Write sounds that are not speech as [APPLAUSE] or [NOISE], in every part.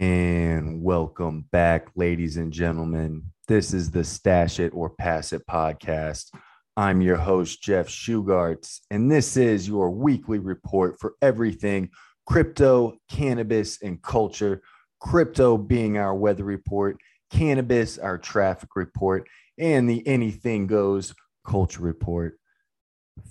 And welcome back, ladies and gentlemen. This is the Stash It or Pass It podcast. I'm your host, Jeff Shugarts, and this is your weekly report for everything crypto, cannabis, and culture. Crypto being our weather report, cannabis, our traffic report, and the anything goes culture report.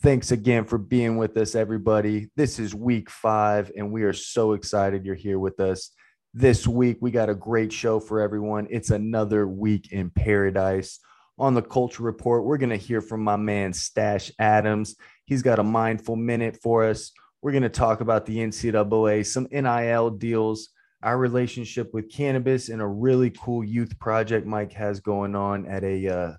Thanks again for being with us, everybody. This is week five, and we are so excited you're here with us. This week, we got a great show for everyone. It's another week in paradise. On the Culture Report, we're going to hear from my man Stash Adams. He's got a mindful minute for us. We're going to talk about the NCAA, some NIL deals, our relationship with cannabis, and a really cool youth project Mike has going on at a uh,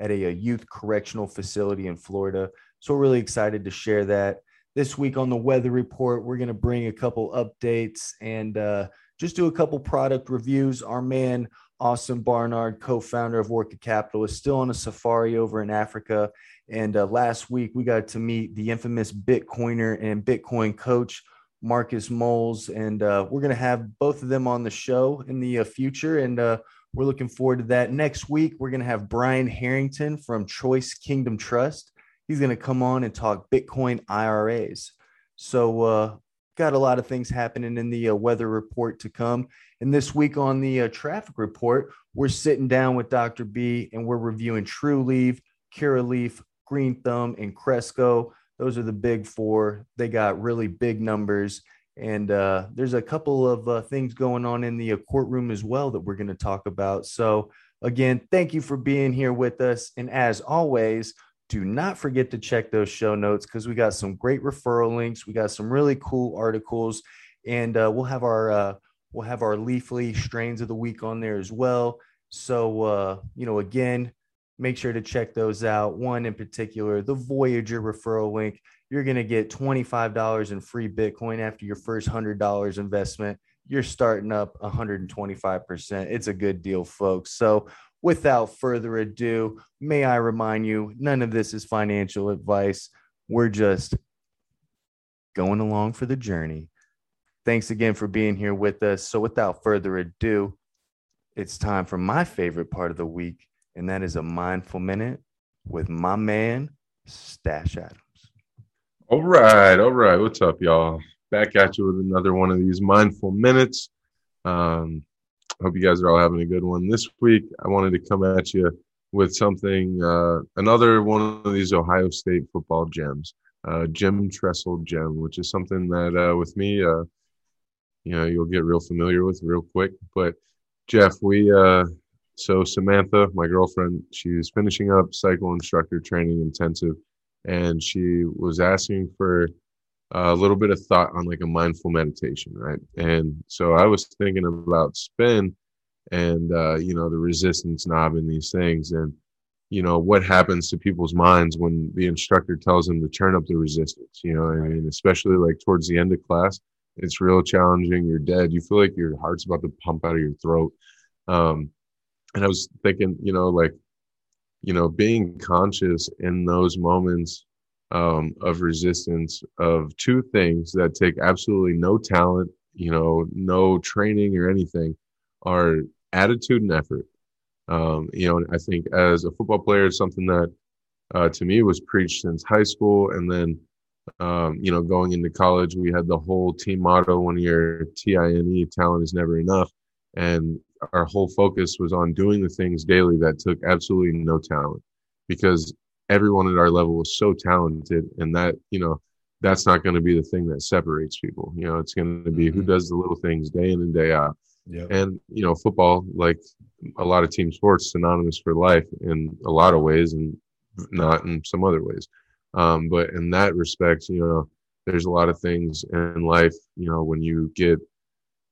at a, a youth correctional facility in Florida. So we're really excited to share that. This week on the weather report, we're going to bring a couple updates and uh, just do a couple product reviews. Our man, Austin Barnard, co founder of Orchid Capital, is still on a safari over in Africa. And uh, last week, we got to meet the infamous Bitcoiner and Bitcoin coach, Marcus Moles. And uh, we're going to have both of them on the show in the uh, future. And uh, we're looking forward to that. Next week, we're going to have Brian Harrington from Choice Kingdom Trust. He's going to come on and talk Bitcoin IRAs. So, uh, got a lot of things happening in the uh, weather report to come. And this week on the uh, traffic report, we're sitting down with Dr. B and we're reviewing Trulieve, Curaleaf, Green Thumb, and Cresco. Those are the big four. They got really big numbers. And uh, there's a couple of uh, things going on in the uh, courtroom as well that we're going to talk about. So, again, thank you for being here with us. And as always, do not forget to check those show notes because we got some great referral links. We got some really cool articles, and uh, we'll have our uh, we'll have our Leafly strains of the week on there as well. So uh, you know, again, make sure to check those out. One in particular, the Voyager referral link. You're going to get $25 in free Bitcoin after your first $100 investment. You're starting up 125%. It's a good deal, folks. So without further ado, may I remind you, none of this is financial advice. We're just going along for the journey. Thanks again for being here with us. So, without further ado, it's time for my favorite part of the week, and that is a mindful minute with my man, Stash Adams. All right. All right. What's up, y'all? Back at you with another one of these mindful minutes. Um, Hope you guys are all having a good one. This week, I wanted to come at you with something, uh, another one of these Ohio State football gems, uh, Jim Tressel gem, which is something that uh, with me, uh, you know, you'll get real familiar with real quick. But Jeff, we, uh, so Samantha, my girlfriend, she's finishing up cycle instructor training intensive, and she was asking for a little bit of thought on like a mindful meditation, right? And so I was thinking about spin and uh, you know the resistance knob and these things, and you know what happens to people's minds when the instructor tells them to turn up the resistance. You know, I mean, especially like towards the end of class, it's real challenging. You're dead. You feel like your heart's about to pump out of your throat. Um, and I was thinking, you know, like, you know, being conscious in those moments um, of resistance of two things that take absolutely no talent, you know, no training or anything, are attitude and effort. Um, you know, I think as a football player, something that uh, to me was preached since high school, and then um, you know, going into college, we had the whole team motto: "When you're TINE, talent is never enough," and our whole focus was on doing the things daily that took absolutely no talent, because everyone at our level was so talented and that you know that's not going to be the thing that separates people you know it's going to be mm-hmm. who does the little things day in and day out yep. and you know football like a lot of team sports synonymous for life in a lot of ways and not in some other ways um, but in that respect you know there's a lot of things in life you know when you get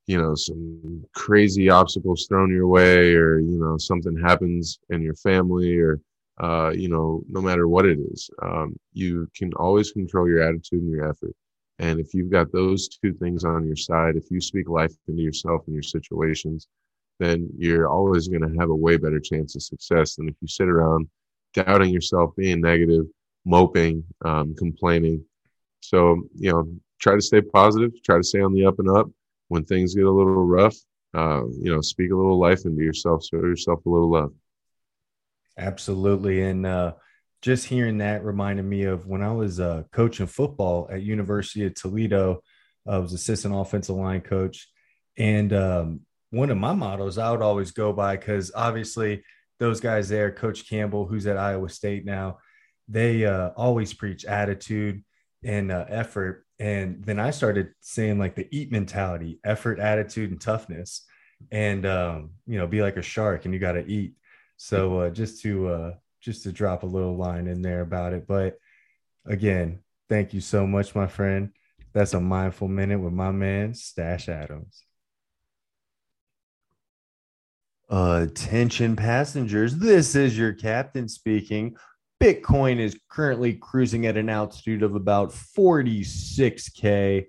you know some crazy obstacles thrown your way or you know something happens in your family or uh, you know, no matter what it is, um, you can always control your attitude and your effort. And if you've got those two things on your side, if you speak life into yourself and your situations, then you're always going to have a way better chance of success than if you sit around doubting yourself, being negative, moping, um, complaining. So, you know, try to stay positive, try to stay on the up and up. When things get a little rough, uh, you know, speak a little life into yourself, show yourself a little love. Absolutely. And uh, just hearing that reminded me of when I was uh, coaching football at University of Toledo. I was assistant offensive line coach. And um, one of my mottos I would always go by, because obviously those guys there, Coach Campbell, who's at Iowa State now, they uh, always preach attitude and uh, effort. And then I started saying like the eat mentality, effort, attitude, and toughness. And, um, you know, be like a shark and you got to eat. So uh, just to uh, just to drop a little line in there about it. But again, thank you so much, my friend. That's a mindful minute with my man Stash Adams. Attention passengers, this is your captain speaking. Bitcoin is currently cruising at an altitude of about 46K,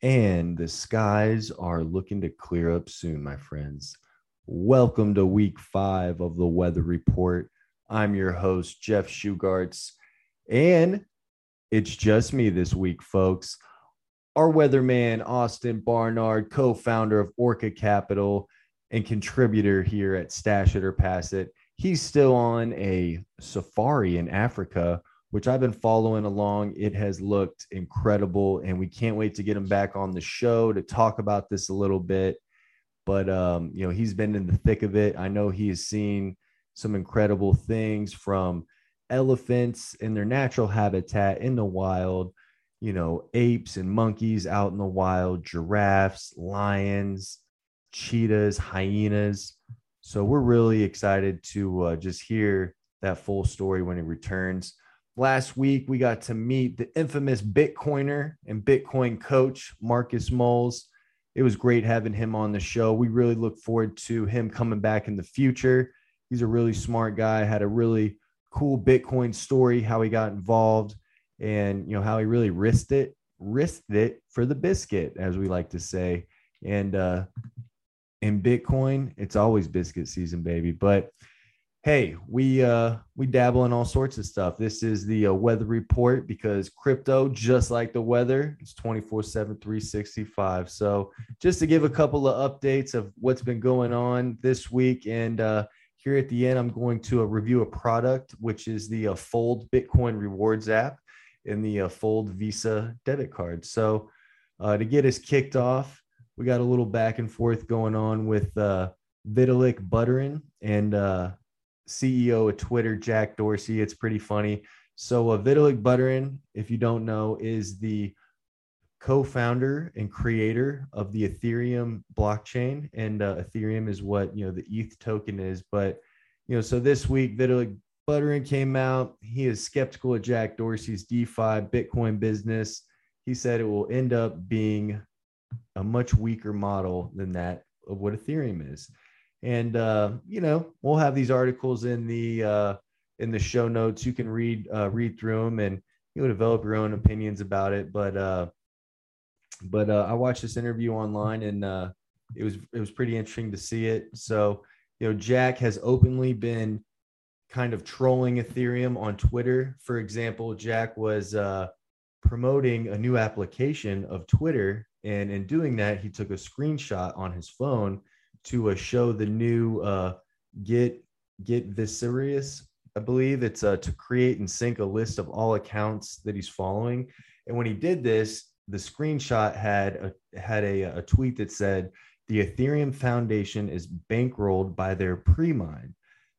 and the skies are looking to clear up soon, my friends. Welcome to week five of the weather report. I'm your host, Jeff Shugarts, and it's just me this week, folks. Our weatherman, Austin Barnard, co founder of Orca Capital and contributor here at Stash It or Pass It. He's still on a safari in Africa, which I've been following along. It has looked incredible, and we can't wait to get him back on the show to talk about this a little bit but um, you know he's been in the thick of it. I know he has seen some incredible things from elephants in their natural habitat in the wild, you know, apes and monkeys out in the wild, giraffes, lions, cheetahs, hyenas. So we're really excited to uh, just hear that full story when he returns. Last week, we got to meet the infamous Bitcoiner and Bitcoin coach, Marcus Moles it was great having him on the show. We really look forward to him coming back in the future. He's a really smart guy, had a really cool Bitcoin story, how he got involved and you know how he really risked it, risked it for the biscuit, as we like to say. And uh in Bitcoin, it's always biscuit season, baby. But hey, we uh we dabble in all sorts of stuff. This is the uh, weather report because crypto, just like the weather, it's 24/7 365. So, just to give a couple of updates of what's been going on this week and uh here at the end I'm going to uh, review a product which is the uh, Fold Bitcoin Rewards app and the uh, Fold Visa debit card. So, uh, to get us kicked off, we got a little back and forth going on with uh Vitalik Buterin and uh, CEO of Twitter, Jack Dorsey. It's pretty funny. So, uh, Vitalik Buterin, if you don't know, is the co-founder and creator of the Ethereum blockchain, and uh, Ethereum is what you know the ETH token is. But you know, so this week Vitalik Buterin came out. He is skeptical of Jack Dorsey's DeFi Bitcoin business. He said it will end up being a much weaker model than that of what Ethereum is and uh, you know we'll have these articles in the uh, in the show notes. You can read uh, read through them and you know develop your own opinions about it. But uh but uh, i watched this interview online and uh it was it was pretty interesting to see it. So you know jack has openly been kind of trolling ethereum on twitter. For example jack was uh promoting a new application of twitter. And in doing that he took a screenshot on his phone to uh, show the new uh, Get Get Viserius. I believe it's uh, to create and sync a list of all accounts that he's following. And when he did this, the screenshot had a, had a, a tweet that said, "The Ethereum Foundation is bankrolled by their pre-mine."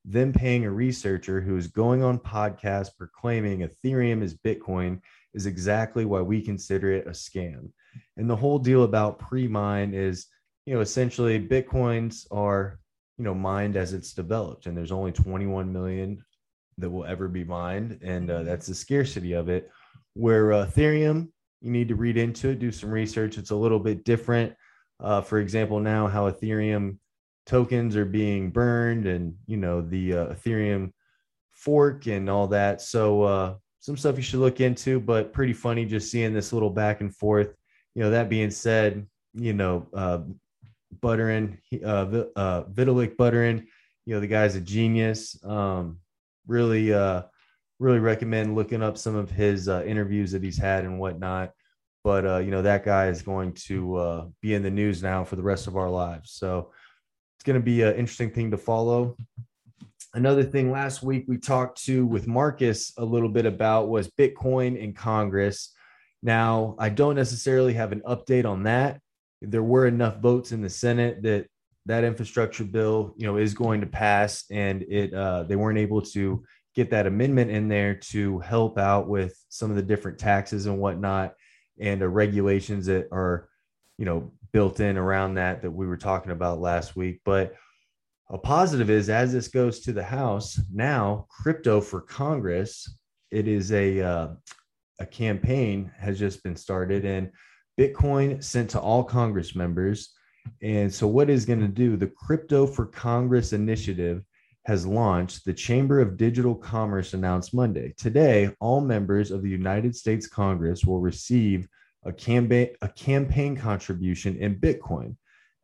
Then paying a researcher who is going on podcast proclaiming Ethereum is Bitcoin is exactly why we consider it a scam. And the whole deal about pre-mine is you know, essentially Bitcoins are, you know, mined as it's developed, and there's only 21 million that will ever be mined, and uh, that's the scarcity of it. Where uh, Ethereum, you need to read into it, do some research. It's a little bit different. Uh, for example, now how Ethereum tokens are being burned, and you know the uh, Ethereum fork and all that. So uh, some stuff you should look into, but pretty funny just seeing this little back and forth. You know, that being said, you know, uh, Buterin, uh, uh, Vitalik Buterin. You know, the guy's a genius. Um, really, uh, really recommend looking up some of his uh, interviews that he's had and whatnot. but uh, you know that guy is going to uh, be in the news now for the rest of our lives. So it's going to be an interesting thing to follow. Another thing last week we talked to with Marcus a little bit about was Bitcoin in Congress. Now, I don't necessarily have an update on that. There were enough votes in the Senate that that infrastructure bill, you know, is going to pass, and it uh, they weren't able to get that amendment in there to help out with some of the different taxes and whatnot and uh, regulations that are, you know, built in around that that we were talking about last week. But a positive is as this goes to the House now, crypto for Congress. It is a uh, a campaign has just been started and Bitcoin sent to all Congress members. And so, what is going to do? The Crypto for Congress initiative has launched. The Chamber of Digital Commerce announced Monday. Today, all members of the United States Congress will receive a campaign, a campaign contribution in Bitcoin.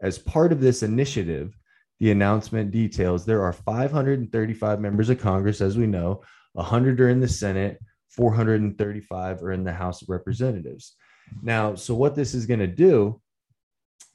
As part of this initiative, the announcement details there are 535 members of Congress, as we know, 100 are in the Senate, 435 are in the House of Representatives. Now, so what this is going to do,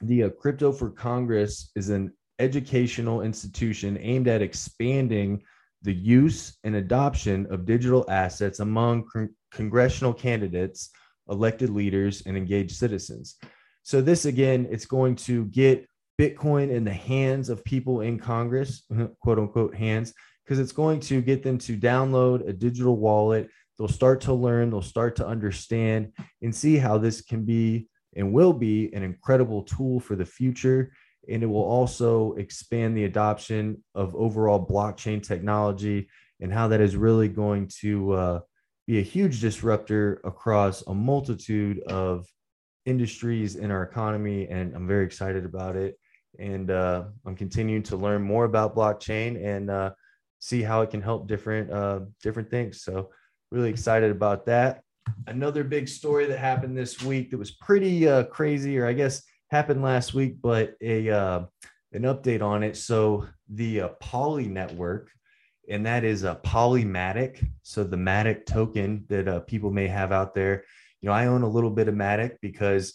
the uh, Crypto for Congress is an educational institution aimed at expanding the use and adoption of digital assets among con- congressional candidates, elected leaders, and engaged citizens. So, this again, it's going to get Bitcoin in the hands of people in Congress, [LAUGHS] quote unquote, hands, because it's going to get them to download a digital wallet. They'll start to learn, they'll start to understand and see how this can be and will be an incredible tool for the future. And it will also expand the adoption of overall blockchain technology and how that is really going to uh, be a huge disruptor across a multitude of industries in our economy. And I'm very excited about it and uh, I'm continuing to learn more about blockchain and uh, see how it can help different uh, different things. So really excited about that. Another big story that happened this week that was pretty uh, crazy, or I guess happened last week, but a uh, an update on it. So the uh, Poly network, and that is a Polymatic. So the Matic token that people may have out there. You know, I own a little bit of Matic because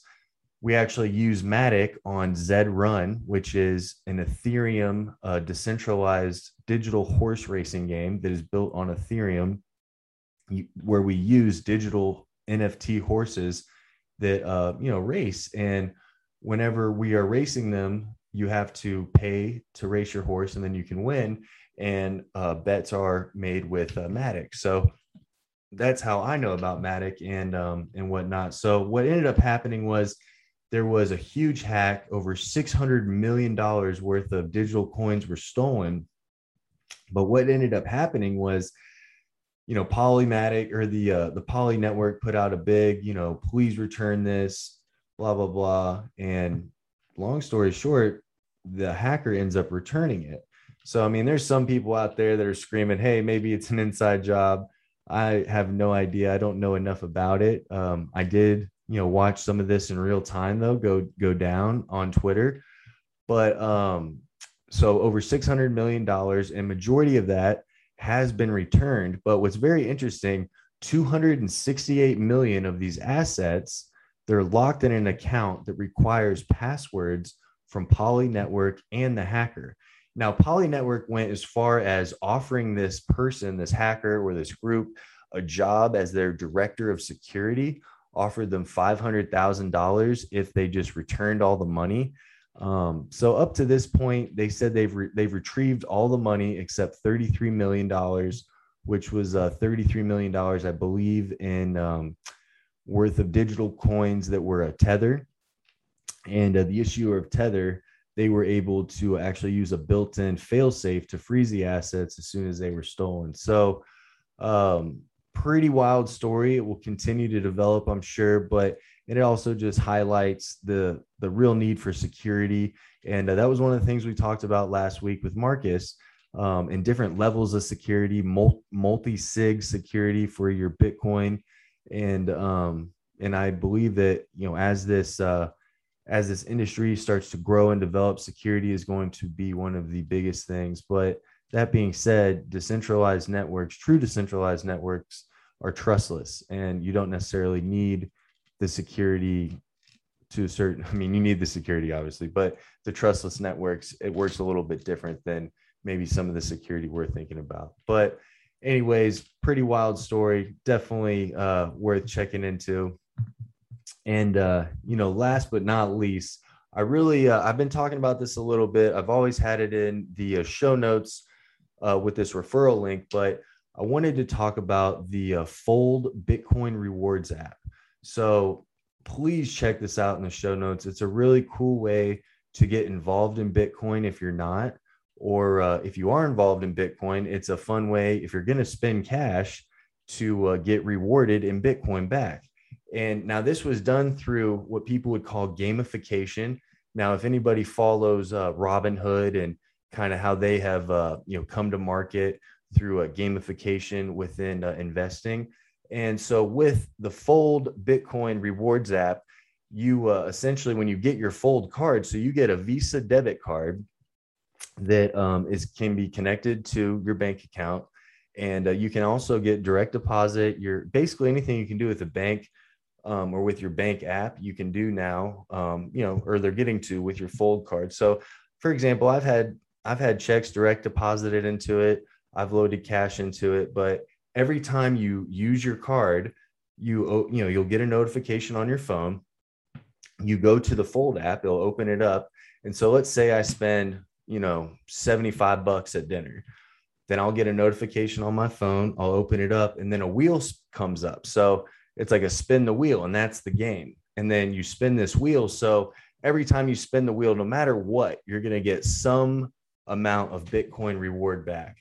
we actually use Matic on Zed Run, which is an Ethereum uh, decentralized digital horse racing game that is built on Ethereum, where we use digital NFT horses that uh, you know race. And whenever we are racing them, you have to pay to race your horse, and then you can win. And uh, bets are made with uh, Matic. So that's how I know about Matic and um, and whatnot. So what ended up happening was there was a huge hack. Over $600 million worth of digital coins were stolen. But what ended up happening was, you know, Polymatic or the uh, the Poly network put out a big, you know, please return this, blah blah blah. And long story short, the hacker ends up returning it. So I mean, there's some people out there that are screaming, "Hey, maybe it's an inside job." I have no idea. I don't know enough about it. Um, I did you know watch some of this in real time though go go down on twitter but um so over 600 million dollars and majority of that has been returned but what's very interesting 268 million of these assets they're locked in an account that requires passwords from poly network and the hacker now poly network went as far as offering this person this hacker or this group a job as their director of security offered them $500,000 if they just returned all the money. Um, so up to this point, they said they've re- they've retrieved all the money except $33 million, which was uh, $33 million, I believe, in um, worth of digital coins that were a tether. And uh, the issuer of tether, they were able to actually use a built-in failsafe to freeze the assets as soon as they were stolen. So um, pretty wild story. It will continue to develop, I'm sure, but it also just highlights the the real need for security. And uh, that was one of the things we talked about last week with Marcus. Um, and different levels of security, multi sig security for your Bitcoin, and um, and I believe that you know as this uh, as this industry starts to grow and develop, security is going to be one of the biggest things. But that being said, decentralized networks, true decentralized networks, are trustless, and you don't necessarily need the security to a certain [LAUGHS] i mean you need the security obviously but the trustless networks it works a little bit different than maybe some of the security we're thinking about. But anyways pretty wild story definitely uh, worth checking into. And uh, you know last but not least i really uh, i've been talking about this a little bit. I've always had it in the uh, show notes uh, with this referral link but i wanted to talk about the uh, fold bitcoin rewards app so please check this out in the show notes. It's a really cool way to get involved in Bitcoin if you're not, or uh, if you are involved in Bitcoin, it's a fun way if you're going to spend cash to uh, get rewarded in Bitcoin back. And now this was done through what people would call gamification. Now, if anybody follows uh, Robinhood and kind of how they have uh, you know come to market through a gamification within uh, investing, and so with the Fold Bitcoin Rewards app, you uh, essentially, when you get your Fold card, so you get a Visa debit card that um, is can be connected to your bank account, and uh, you can also get direct deposit. Your basically anything you can do with a bank um, or with your bank app, you can do now. Um, you know, or they're getting to with your Fold card. So, for example, I've had I've had checks direct deposited into it. I've loaded cash into it, but every time you use your card, you you know you'll get a notification on your phone. You go to the Fold app, it'll open it up, and so let's say I spend you know 75 bucks at dinner then I'll get a notification on my phone. I'll open it up, and then a wheel comes up. So it's like a spin the wheel, and that's the game. And then you spin this wheel. So every time you spin the wheel, no matter what, you're going to get some amount of Bitcoin reward back.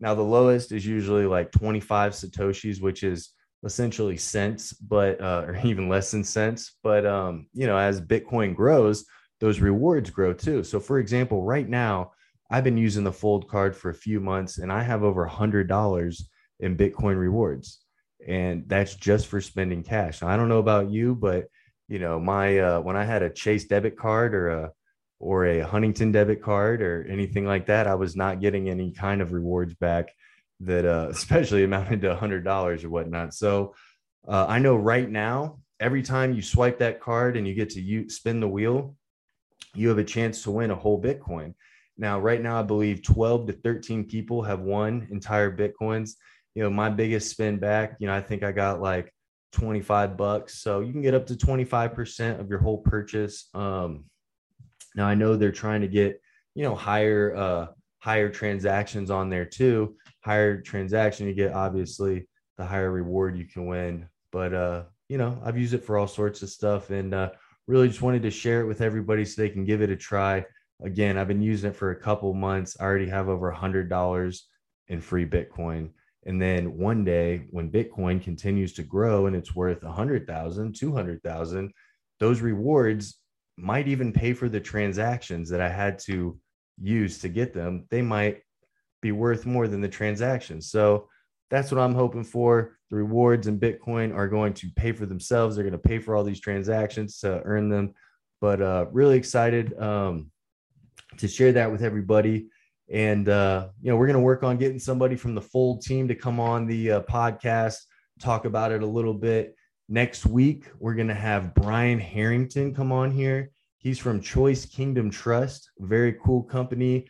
Now, the lowest is usually like 25 Satoshis, which is essentially cents, but, uh, or even less than cents. But, um, you know, as Bitcoin grows, those rewards grow too. So, for example, right now, I've been using the Fold card for a few months and I have over a $100 in Bitcoin rewards. And that's just for spending cash. Now, I don't know about you, but, you know, my, uh, when I had a Chase debit card or a, or a Huntington debit card or anything like that, I was not getting any kind of rewards back that uh, [LAUGHS] especially amounted to $100 or whatnot. So uh, I know right now, every time you swipe that card and you get to spin the wheel, you have a chance to win a whole Bitcoin. Now, right now, I believe 12 to 13 people have won entire Bitcoins. You know, my biggest spin back, you know, I think I got like 25 bucks. So you can get up to 25% of your whole purchase. Um, now I know they're trying to get, you know, higher uh higher transactions on there too. Higher transaction you get obviously the higher reward you can win. But uh, you know, I've used it for all sorts of stuff and uh really just wanted to share it with everybody so they can give it a try. Again, I've been using it for a couple months. I already have over a hundred dollars in free Bitcoin. And then one day when Bitcoin continues to grow and it's worth a hundred thousand, two hundred thousand, those rewards might even pay for the transactions that I had to use to get them. They might be worth more than the transactions. So that's what I'm hoping for. The rewards in Bitcoin are going to pay for themselves. They're going to pay for all these transactions to earn them. But uh, really excited um, to share that with everybody. And uh, you know, we're going to work on getting somebody from the Fold team to come on the uh, podcast, talk about it a little bit. Next week, we're going to have Brian Harrington come on here. He's from Choice Kingdom Trust, very cool company.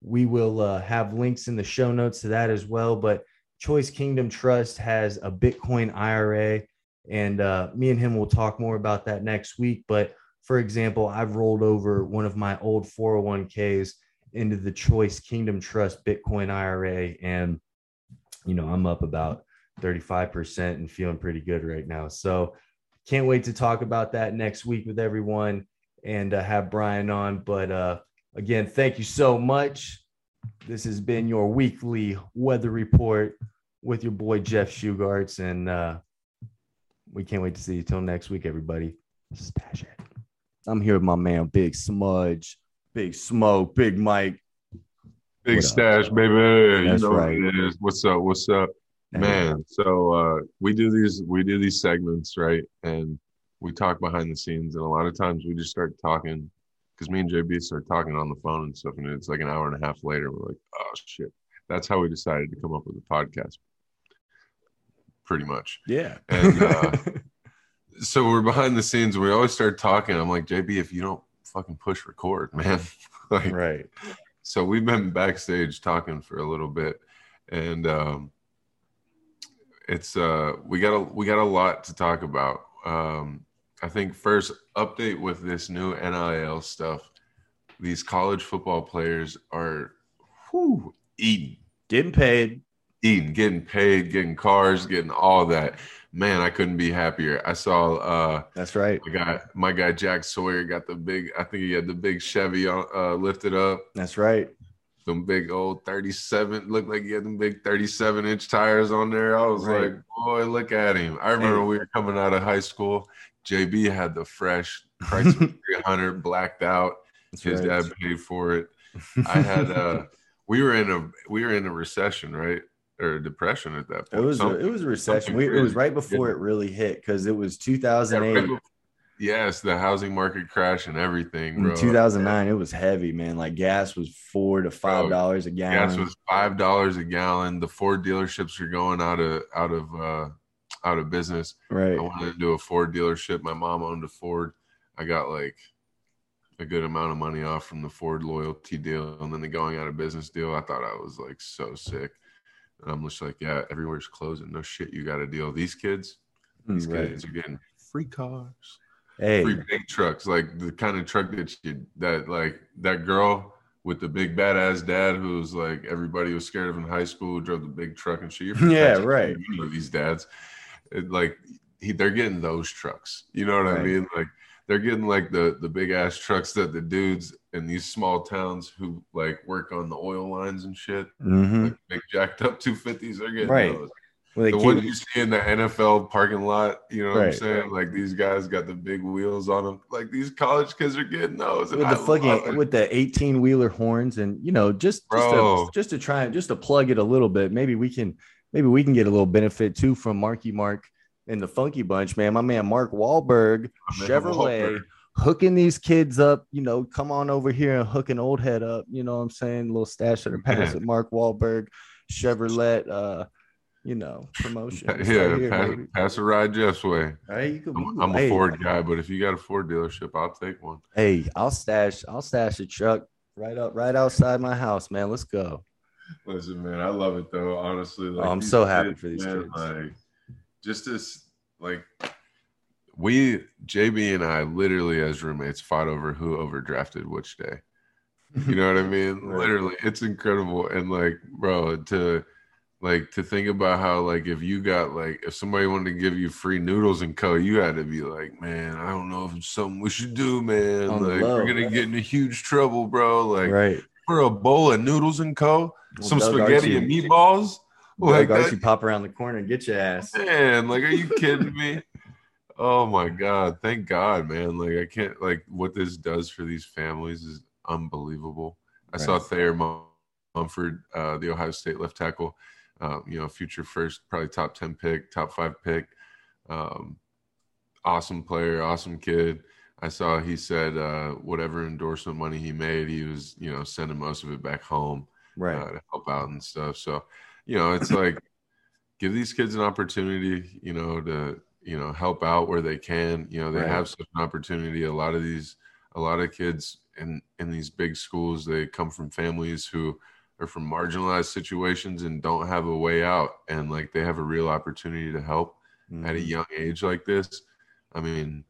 We will uh, have links in the show notes to that as well. But Choice Kingdom Trust has a Bitcoin IRA, and uh, me and him will talk more about that next week. But for example, I've rolled over one of my old 401ks into the Choice Kingdom Trust Bitcoin IRA, and you know I'm up about 35% and feeling pretty good right now. So can't wait to talk about that next week with everyone and uh, have Brian on. But uh, again, thank you so much. This has been your weekly weather report with your boy Jeff Shugarts, and uh, we can't wait to see you till next week, everybody. Stash it. I'm here with my man, Big Smudge, Big Smoke, Big Mike. Big what stash, up? baby. That's you know right. What it is. What's up? What's up? Man so uh we do these we do these segments right and we talk behind the scenes and a lot of times we just start talking because me and jb start talking on the phone and stuff and it's like an hour and a half later we're like oh shit that's how we decided to come up with the podcast pretty much yeah and uh [LAUGHS] so we're behind the scenes. We always start talking. I'm like, JB, if you don't fucking push record, [LAUGHS] man. like, right. So we've been backstage talking for a little bit, and um, it's uh, we got a we got a lot to talk about. Um, I think first update with this new NIL stuff. These college football players are whew, eating, getting paid, eating, getting paid, getting cars, getting all that. Man, I couldn't be happier. I saw uh That's right. my guy my guy Jack Sawyer got the big I think he had the big Chevy on, uh lifted up. That's right. Some big old 37 looked like he had them big 37 inch tires on there. I was Right. like, boy, look at him. I remember we were coming out of high school. JB had the fresh Chrysler [LAUGHS] 300 blacked out. That's His right. dad paid for it. I had uh [LAUGHS] we were in a we were in a recession, right? Or a depression at that point. It was a, it was a recession. We, it was right before Yeah. it really hit because it was Yeah, 2008. right bef- yes, the housing market crash and everything, In bro. 2009, it was heavy, man. Like gas was four to five dollars a gallon. Gas was five dollars a gallon. The Ford dealerships are going out of out of uh out of business. right. I wanted to do a Ford dealership. My mom owned a Ford. I got like a good amount of money off from the Ford loyalty deal, and then the going out of business deal. I thought I was like so sick. And I'm just like, yeah, everywhere's closing. No shit, you got a deal. These kids, these Mm, Right. kids are getting free cars, Hey, free big trucks, like the kind of truck that you that like that girl with the big badass dad who's like everybody was scared of in high school who drove the big truck and shit. You're [LAUGHS] Yeah, right. You know these dads, It, like he, they're getting those trucks. You know what I mean? Like they're getting like the the big ass trucks that the dudes in these small towns who like work on the oil lines and shit, mhm. like big jacked up 250s. They're getting Right. those the ones you see in the NFL parking lot, you know what I'm Right. saying? Like these guys got the big wheels on them. Like these college kids are getting those. with the fucking it. with the 18 wheeler horns and you know just just to, just to try and just to plug it a little bit maybe we can maybe we can get a little benefit too from Marky Mark and the Funky Bunch man my man Mark Wahlberg man Chevrolet Wahlberg. hooking these kids up you know come on over here and hook an old head up you know what I'm saying a little stash of the pass Man. with Mark Wahlberg Chevrolet uh you know [LAUGHS] promotion Yeah, right here, pass, baby. pass a ride Jeff's way. Right, you could, I'm, I'm a Ford guy, but if you got a Ford dealership, I'll take one. Hey, I'll stash. I'll stash a truck right up, right outside my house, man. Let's go. Listen, man, I love it though. Honestly, like Oh, I'm so happy for these man, kids. Like, just this, like, we JB and I literally as roommates fought over who overdrafted which day. You know what I mean? [LAUGHS] Right. Literally, it's incredible. And like, bro, to like to think about how like if you got like if somebody wanted to give you free noodles and co, you had to be like, man, I don't know if it's something we should do, man. On like low. we're gonna get into huge trouble, bro. Like right. for a bowl of noodles and co, Well, some Doug spaghetti Archie- and meatballs. Doug Like Archie that, pop around the corner and get your ass. man, like, are you [LAUGHS] kidding me? Oh my god! Thank God, man. Like, I can't like what this does for these families is unbelievable. I saw Thayer Mum- Munford, uh, the Ohio State left tackle. Um, you know, future first, probably top ten pick, top five pick. Um, awesome player, awesome kid. I saw he said uh, whatever endorsement money he made, he was you know sending most of it back home Right. uh, to help out and stuff. So, you know, it's like give these kids an opportunity, you know, to you know help out where they can. You know, they Right. have such an opportunity. A lot of these, a lot of kids in in these big schools, they come from families who are from marginalized situations and don't have a way out, and like they have a real opportunity to help at a Mhm. young age like this. I mean,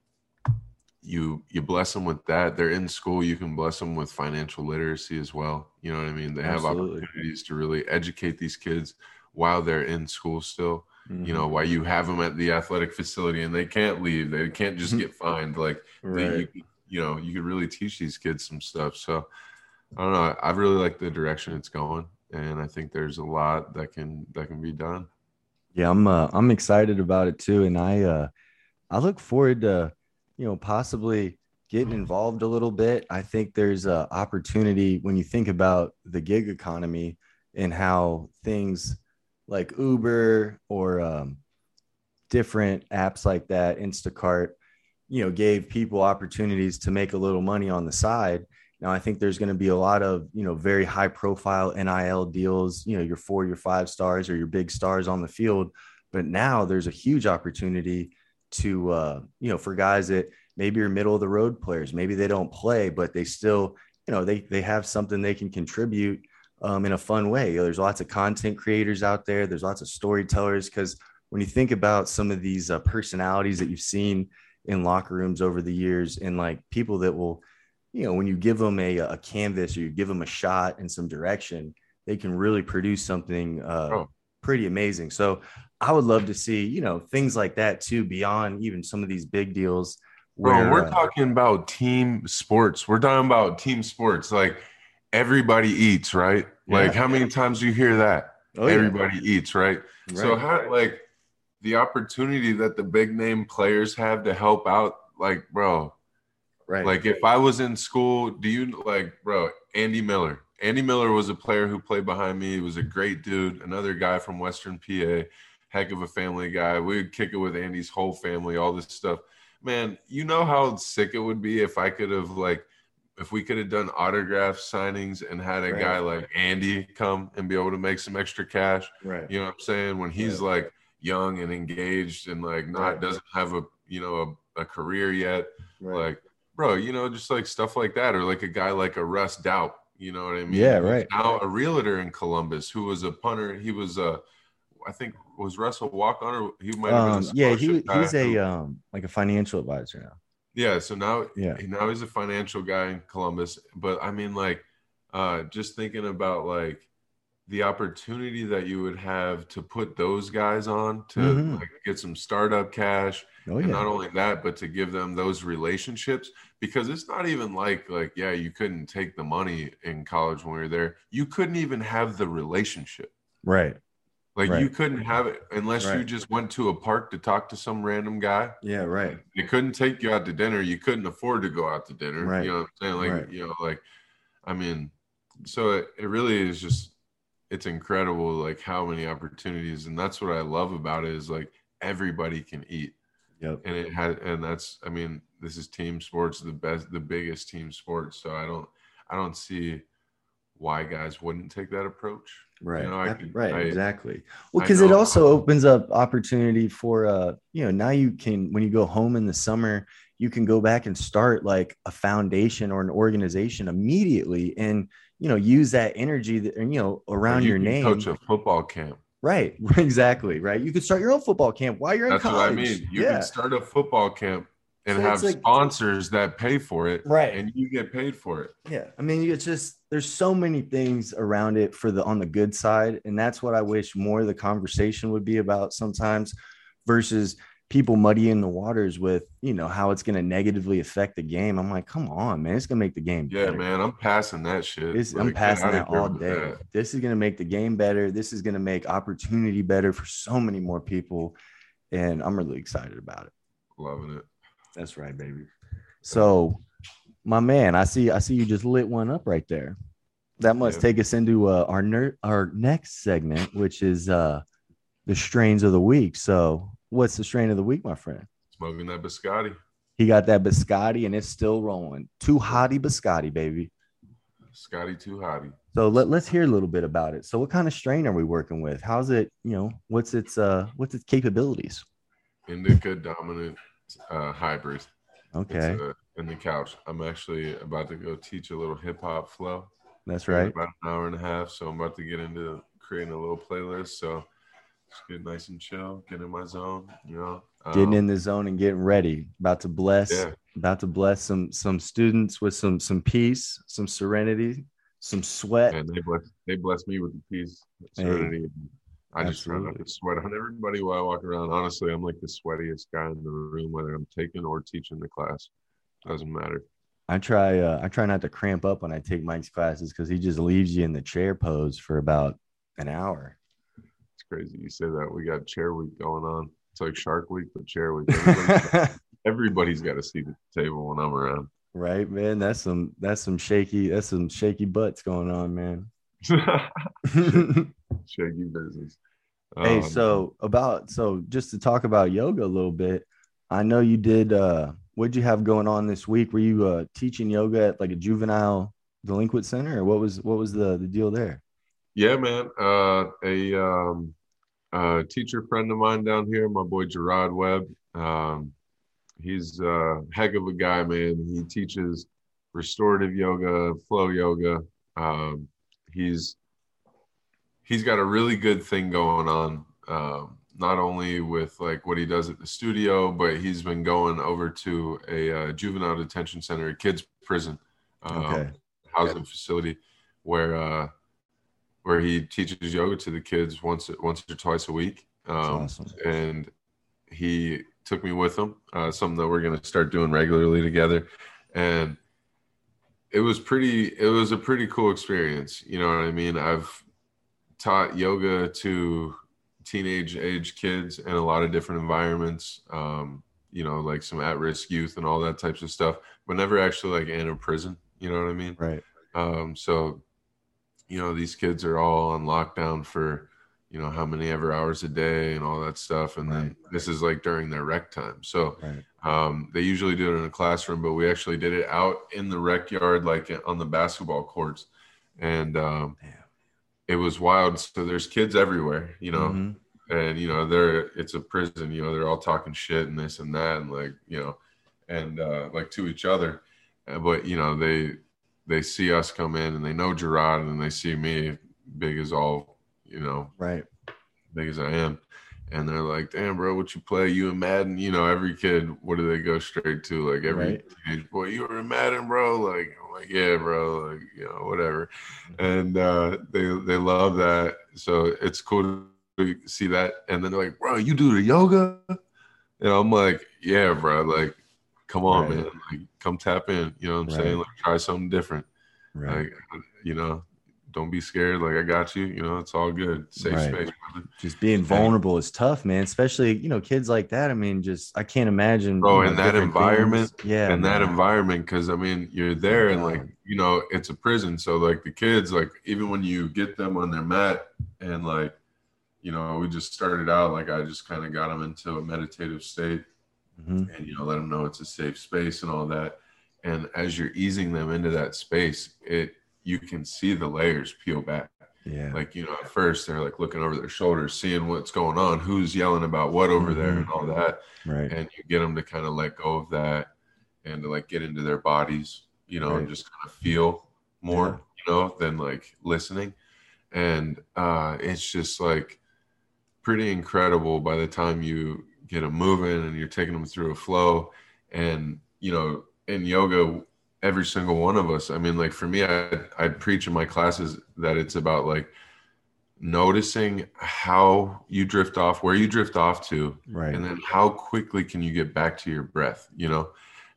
you you bless them with that. They're in school. You can bless them with financial literacy as well. You know what I mean? They have Absolutely. opportunities to really educate these kids while they're in school still. You Mhm. know, while you have them at the athletic facility and they can't leave. They can't just [LAUGHS] get fined. Like they, you, you know, you could really teach these kids some stuff. So I don't know. I really like the direction it's going, and I think there's a lot that can that can be done. Yeah, I'm uh, I'm excited about it too, and I uh, I look forward to you know possibly getting involved a little bit. I think there's a opportunity when you think about the gig economy and how things like Uber or um, different apps like that, Instacart, you know, gave people opportunities to make a little money on the side. Now, I think there's going to be a lot of, you know, very high profile NIL deals, you know, your four, your five stars or your big stars on the field. But now there's a huge opportunity to uh, you know for guys that maybe are middle of the road players, maybe they don't play, but they still you know they they have something they can contribute um, in a fun way. You know, there's lots of content creators out there. There's lots of storytellers because when you think about some of these uh, personalities that you've seen in locker rooms over the years, and like people that will, you know, when you give them a, a canvas or you give them a shot and some direction, they can really produce something uh, oh. pretty amazing. So I would love to see, you know, things like that too, beyond even some of these big deals. Where, Bro, we're uh, talking about team sports. We're talking about team sports. Like everybody eats, right? Yeah. Like how many times do you hear that? Oh, everybody yeah. eats, right? right? So how like the opportunity that the big name players have to help out, like, bro. Right. Like if I was in school, do you like, bro, Andy Miller? Andy Miller was a player who played behind me. He was a great dude, another guy from Western PA, heck of a family guy. We would kick it with Andy's whole family, all this stuff. Man, you know how sick it would be if I could have like if we could have done autograph signings and had a right. guy like Andy come and be able to make some extra cash. Right. You know what I'm saying? When he's like young and engaged and like not right. doesn't have a you know a, a career yet. Right. Like, bro, you know, just like stuff like that, or like a guy like a Russ Doubt. You know what I mean? Yeah, right. Now a realtor in Columbus who was a punter. He was a, I think was Russell walk on or he might have um, been. yeah, he he's a um like a financial advisor now. Yeah, so now yeah, now he's a financial guy in Columbus. But I mean, like, uh, just thinking about like the opportunity that you would have to put those guys on to mm-hmm. like, get some startup cash. Oh, yeah. And not only that, but to give them those relationships because it's not even like like yeah, you couldn't take the money in college when we were there. You couldn't even have the relationship. Right. Like right. you couldn't have it unless right. you just went to a park to talk to some random guy. Yeah, right. They couldn't take you out to dinner. You couldn't afford to go out to dinner. Right. You know what I'm saying? Like, you know, like I mean, so it, it really is just it's incredible like how many opportunities and that's what I love about it is like everybody can eat. Yep. And it had and that's I mean, this is team sports, the best the biggest team sports. So I don't I don't see why guys wouldn't take that approach. Right. You know, right. I, exactly. Well, because it also opens up opportunity for uh, you know, now you can when you go home in the summer, you can go back and start like a foundation or an organization immediately and you know use that energy that you know around you your name. Coach a football camp. Right. [LAUGHS] Exactly. Right. You could start your own football camp while you're in That's college. That's what I mean. You yeah. can start a football camp and so have like, sponsors that pay for it right and you get paid for it yeah i mean it's just there's so many things around it for the on the good side and that's what i wish more of the conversation would be about sometimes versus people muddying the waters with you know how it's going to negatively affect the game i'm like come on man it's going to make the game yeah better. man i'm passing that shit like, i'm passing that all day that. this is going to make the game better this is going to make opportunity better for so many more people and i'm really excited about it loving it that's right, baby. So, my man, I see, I see you just lit one up right there. That must yeah. take us into uh, our ner- our next segment, which is uh, the strains of the week. So, what's the strain of the week, my friend? Smoking that biscotti. He got that biscotti, and it's still rolling. Too hottie biscotti, baby. Scotty too hottie. So let, let's hear a little bit about it. So what kind of strain are we working with? How's it, you know, what's its uh what's its capabilities? Indica dominant uh, hybrid. Okay. A, in the couch. I'm actually about to go teach a little hip hop flow. That's right. About an hour and a half. So I'm about to get into creating a little playlist. So just get nice and chill, getting in my zone, you know. Um, getting in the zone and getting ready. About to bless, yeah. about to bless some some students with some some peace, some serenity, some sweat. And they bless they bless me with the peace, serenity, hey I just try not to sweat on everybody while I walk around. Honestly, I'm like the sweatiest guy in the room, whether I'm taking or teaching the class. Doesn't matter. I try. Uh, I try not to cramp up when I take Mike's classes because he just leaves you in the chair pose for about an hour. It's crazy you say that. We got chair week going on. It's like Shark Week, but chair week. [LAUGHS] Everybody's, everybody's got a seat at the table when I'm around. Right, man. That's some. That's some shaky. That's some shaky butts going on, man. [LAUGHS] [LAUGHS] Shaky business. Hey, um, so about so just to talk about yoga a little bit, I know you did. uh What'd you have going on this week? Were you uh teaching yoga at like a juvenile delinquent center, or what was what was the the deal there? Yeah, man. Uh, a um, uh, teacher friend of mine down here, my boy Gerard Webb. Um, he's a heck of a guy, man. He teaches restorative yoga, flow yoga. Um, he's he's got a really good thing going on. Um, not only with like what he does at the studio, but he's been going over to a uh, juvenile detention center, a kids prison, um, okay. housing facility, where uh, where he teaches yoga to the kids once once or twice a week. Um, awesome. And he took me with him, uh, something that we're going to start doing regularly together, and it was pretty. It was a pretty cool experience. You know what I mean? I've taught yoga to teenage age kids in a lot of different environments. Um, you know, like some at-risk youth and all that types of stuff, but never actually like in a prison. You know what I mean? Right. Um, so, you know, these kids are all on lockdown for, you know, how many ever hours a day and all that stuff. And right. then this is like during their rec time. So right. um, they usually do it in a classroom, but we actually did it out in the rec yard, like on the basketball courts. And um, it was wild. So there's kids everywhere, you know, mm-hmm. and you know they're it's a prison. You know they're all talking shit and this and that and like you know, and uh, like to each other. Uh, but you know they they see us come in and they know Gerard and they see me big as all you know right big as I am. And they're like, "Damn, bro, what you play? You in Madden? You know, every kid. What do they go straight to? Like every right. teenage boy, you were in Madden, bro. Like I'm like, yeah, bro, like, you know, whatever. And uh, they they love that. So it's cool to see that. And then they're like, bro, you do the yoga? And I'm like, yeah, bro, like, come on, right. man, like, come tap in. You know what I'm right. saying? Like, try something different. Right. Like, you know, don't be scared. Like I got you. You know, it's all good. Safe right. space. Brother. Just being vulnerable is tough, man. Especially you know kids like that. I mean, just I can't imagine. Bro, know, in that environment, things. yeah, in that environment, because I mean, you're there and like you know, it's a prison. So like the kids, like even when you get them on their mat and like, you know, we just started out like I just kind of got them into a meditative state, mm-hmm. and you know, let them know it's a safe space and all that. And as you're easing them into that space, it you can see the layers peel back. Yeah. Like, you know, at first they're like looking over their shoulders, seeing what's going on, who's yelling about what over mm-hmm. there and all that. Right. And you get them to kind of let go of that and to like get into their bodies, you know, right. and just kind of feel more, yeah. you know, than like listening. And uh it's just like pretty incredible by the time you get them moving and you're taking them through a flow. And, you know, in yoga, every single one of us. I mean, like for me, I I preach in my classes that it's about like noticing how you drift off, where you drift off to, right, and then how quickly can you get back to your breath, you know?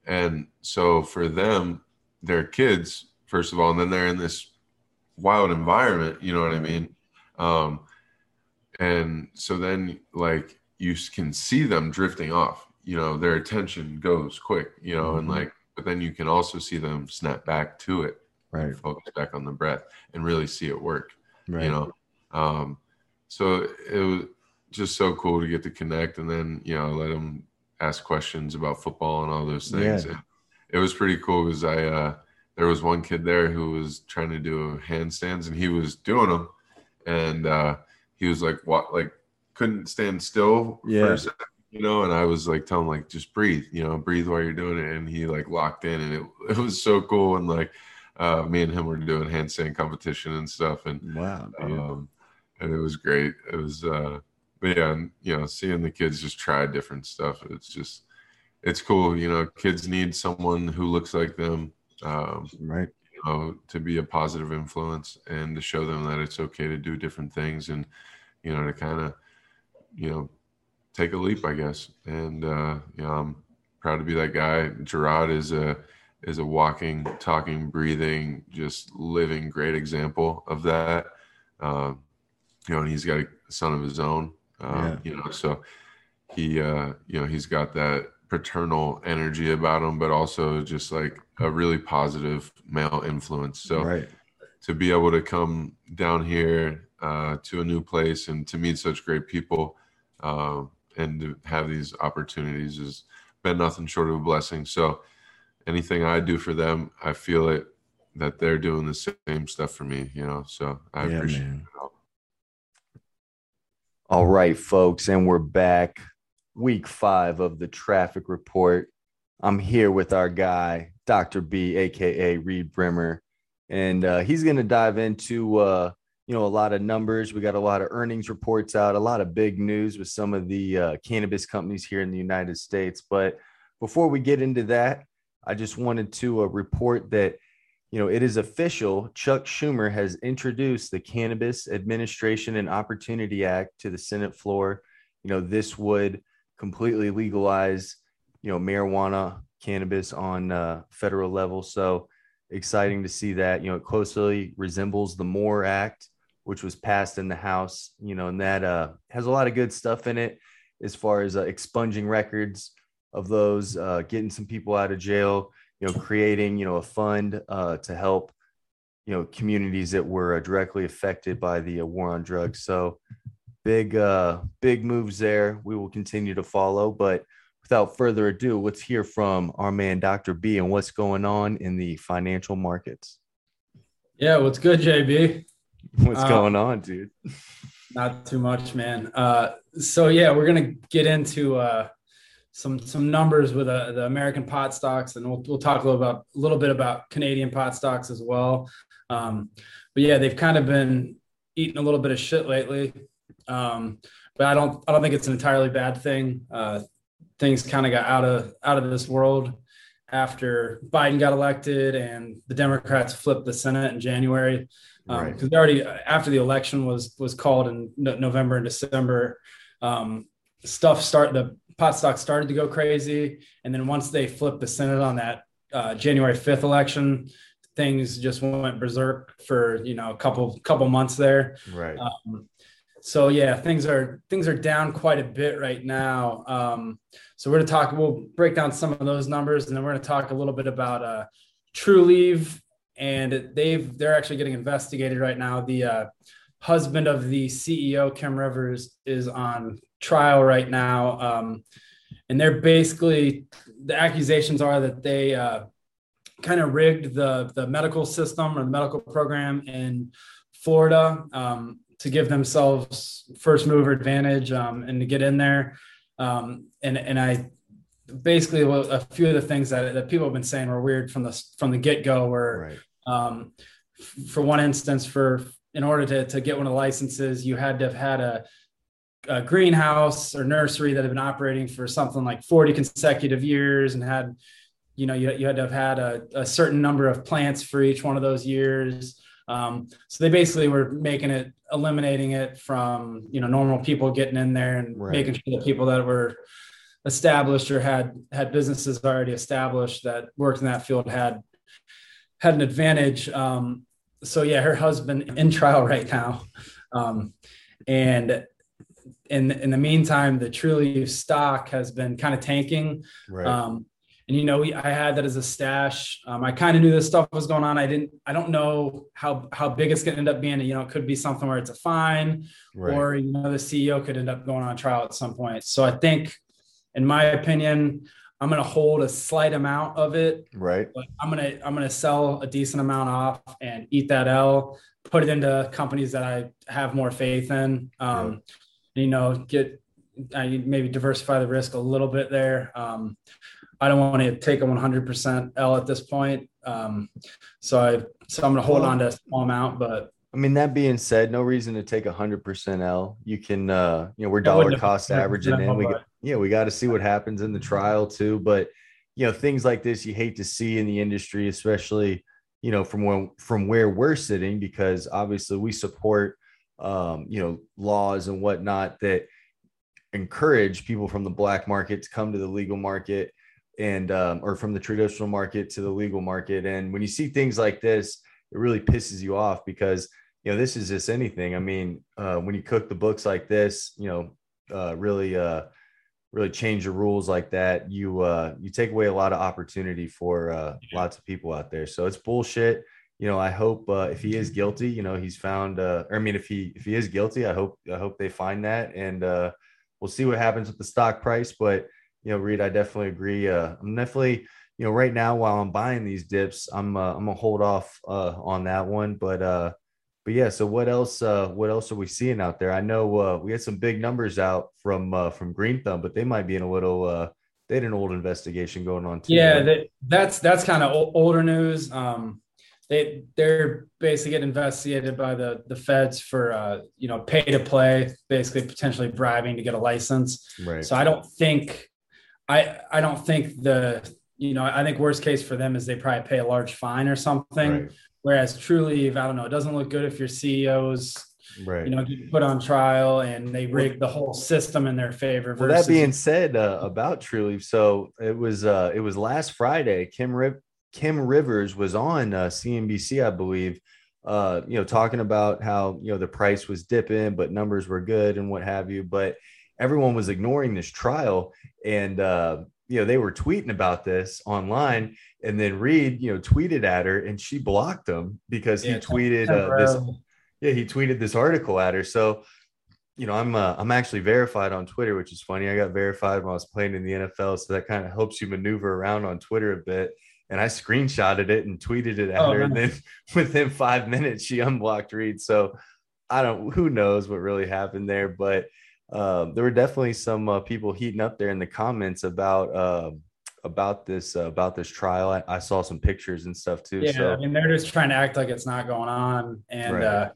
And so for them, they're kids first of all, and then they're in this wild environment, you know what I mean? Um, and so then like you can see them drifting off, you know, their attention goes quick, you know, mm-hmm. and like but then you can also see them snap back to it right focus back on the breath and really see it work right you know um so it was just so cool to get to connect and then you know let them ask questions about football and all those things yeah. it was pretty cool because i uh there was one kid there who was trying to do handstands and he was doing them and uh he was like what like couldn't stand still yeah. for a second you know, and I was like telling him like just breathe, you know, breathe while you're doing it, and he like locked in, and it it was so cool, and like uh, me and him were doing handstand competition and stuff, and wow, um, and it was great. It was, uh, but yeah, and, you know, seeing the kids just try different stuff, it's just it's cool. You know, kids need someone who looks like them, um, right? You know, to be a positive influence and to show them that it's okay to do different things, and you know, to kind of you know take a leap, I guess. And uh, you know, I'm proud to be that guy. Gerard is a is a walking, talking, breathing, just living great example of that. Uh, you know, and he's got a son of his own. Uh, yeah. You know, so he uh, you know he's got that paternal energy about him, but also just like a really positive male influence. So right. to be able to come down here uh, to a new place and to meet such great people, uh, and to have these opportunities has been nothing short of a blessing. So anything I do for them, I feel it that they're doing the same stuff for me, you know. So I yeah, appreciate man. it. All right, folks, and we're back. week five of the traffic report. I'm here with our guy, Dr. B, aka Reed Brimmer, and uh, he's going to dive into uh, you know a lot of numbers. We got a lot of earnings reports out, a lot of big news with some of the uh, cannabis companies here in the United States. But before we get into that, I just wanted to uh, report that you know it is official. Chuck Schumer has introduced the Cannabis Administration and Opportunity Act to the Senate floor. You know this would completely legalize you know marijuana cannabis on uh, federal level so exciting to see that you know it closely resembles the MORE Act which was passed in the house you know and that uh, has a lot of good stuff in it as far as uh, expunging records of those uh, getting some people out of jail you know creating you know a fund uh, to help you know communities that were uh, directly affected by the uh, war on drugs so big uh big moves there we will continue to follow but without further ado, let's hear from our man, Dr. B, and what's going on in the financial markets. Yeah, what's good, JB? [LAUGHS] What's uh, going on, dude? Not too much, man. Uh, so yeah, we're gonna get into uh, some some numbers with uh, the American pot stocks, and we'll we'll talk a little about a little bit about Canadian pot stocks as well. Um, but yeah, they've kind of been eating a little bit of shit lately. Um, but I don't I don't think it's an entirely bad thing. Uh, things kind of got out of out of this world after Biden got elected and the Democrats flipped the Senate in January. Because um, right. already after the election was was called in no- November and December, um, stuff start the pot stock started to go crazy, and then once they flipped the Senate on that uh, January fifth election, things just went berserk for you know a couple couple months there. Right. Um, so yeah, things are things are down quite a bit right now. Um, so we're going to talk. We'll break down some of those numbers, and then we're going to talk a little bit about uh, Trulieve, and they've they're actually getting investigated right now. The uh, husband of the CEO, Kim Rivers, is on trial right now, um, and they're basically the accusations are that they uh, kind of rigged the the medical system or the medical program in Florida um, to give themselves first mover advantage um, and to get in there. Um, and and I basically a few of the things that, that people have been saying were weird from the from the get go. Were right. um, for one instance, for in order to to get one of the licenses, you had to have had a a greenhouse or nursery that had been operating for something like 40 consecutive years and had you know you, you had to have had a, a certain number of plants for each one of those years um, so they basically were making it, eliminating it from you know normal people getting in there and right. making sure that people that were established or had had businesses already established that worked in that field had had an advantage. Um, so yeah, her husband in trial right now, um, and in in the meantime, the Trulieve stock has been kind of tanking. Right. Um, and you know we, i had that as a stash. Um, i kind of knew this stuff was going on. I didn't i don't know how how big it's going to end up being. You know it could be something where it's a fine right. or you know the ceo could end up going on trial at some point. So i think in my opinion i'm going to hold a slight amount of it right. but i'm going to i'm going to sell a decent amount off and eat that l put it into companies that i have more faith in um, you know get I maybe diversify the risk a little bit there. Um, I don't want to take a 100% L at this point. Um, so I, so I'm going to hold on to a small amount, but I mean, that being said, no reason to take a hundred percent L. You can, uh, you know, we're dollar cost averaging in. We, got, yeah, we got to see what happens in the trial too. But you know, things like this you hate to see in the industry, especially you know from when from where we're sitting, because obviously we support, um, you know, laws and whatnot that encourage people from the black market to come to the legal market and um, or from the traditional market to the legal market. And when you see things like this, it really pisses you off because you know this is just anything. I mean, uh, when you cook the books like this, you know, uh, really, uh, really change the rules like that, you uh, you take away a lot of opportunity for uh, lots of people out there. So it's bullshit. You know, I hope uh, if he is guilty, you know, he's found. Uh, or I mean, if he if he is guilty, I hope I hope they find that, and uh, we'll see what happens with the stock price. But you know, Reed, I definitely agree. Uh, I'm definitely, you know, right now while I'm buying these dips, I'm uh, I'm gonna hold off uh, on that one. But uh, but yeah, so what else? Uh, what else are we seeing out there? I know uh, we had some big numbers out from uh, from Green Thumb, but they might be in a little. Uh, they had an old investigation going on too. Yeah, that, that's that's kind of older news. Um, they they're basically getting investigated by the the feds for uh, you know pay to play, basically potentially bribing to get a license. Right. So I don't think I I don't think the you know I think worst case for them is they probably pay a large fine or something. Right. Whereas Trulieve, I don't know, it doesn't look good if your CEOs, right. you know, get put on trial and they rig the whole system in their favor. Well, that being said, uh, about Trulieve, so it was uh, it was last Friday. Kim Rip Kim Rivers was on uh, CNBC, I believe, uh, you know, talking about how you know the price was dipping, but numbers were good and what have you. But everyone was ignoring this trial, and uh, you know they were tweeting about this online, and then Reed, you know, tweeted at her, and she blocked him because Yeah, he tweeted uh, this. Yeah, he tweeted this article at her. So, you know, I'm uh, I'm actually verified on Twitter, which is funny. I got verified when I was playing in the NFL, so that kind of helps you maneuver around on Twitter a bit. And I screenshotted it and tweeted it at Oh, her, and then [LAUGHS] within five minutes, she unblocked Reed. So, I don't. Who knows what really happened there? But um, there were definitely some uh, people heating up there in the comments about uh, about this uh, about this trial. I, I saw some pictures and stuff too. Yeah, so I mean they're just trying to act like it's not going on, and Right. uh,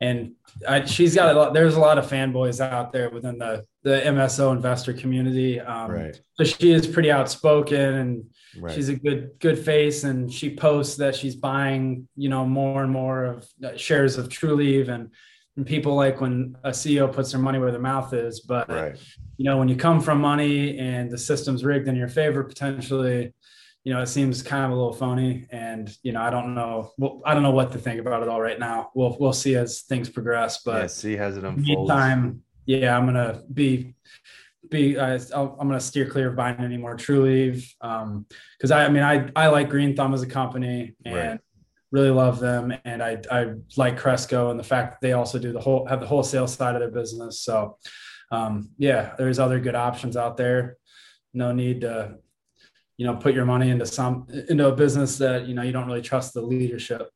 and I, she's got a lot. There's a lot of fanboys out there within the the MSO investor community. Um, right, So she is pretty outspoken, and right, she's a good good face, and she posts that she's buying you know more and more of uh, shares of Trulieve, and and people like when a CEO puts their money where their mouth is, but right. you know, when you come from money and the system's rigged in your favor, potentially, you know, it seems kind of a little phony. And you know, I don't know, well, I don't know what to think about it all right now. We'll we'll see as things progress. But yeah, see, has it unfolded? meantime, yeah, I'm gonna be be uh, I'll, I'm gonna steer clear of buying any more Trulieve um, because I, I mean I I like Green Thumb as a company and. Right. Really love them, and I I like Cresco and the fact that they also do the whole have the wholesale side of their business. So, um, yeah, there's other good options out there. No need to, you know, put your money into some into a business that you know you don't really trust the leadership.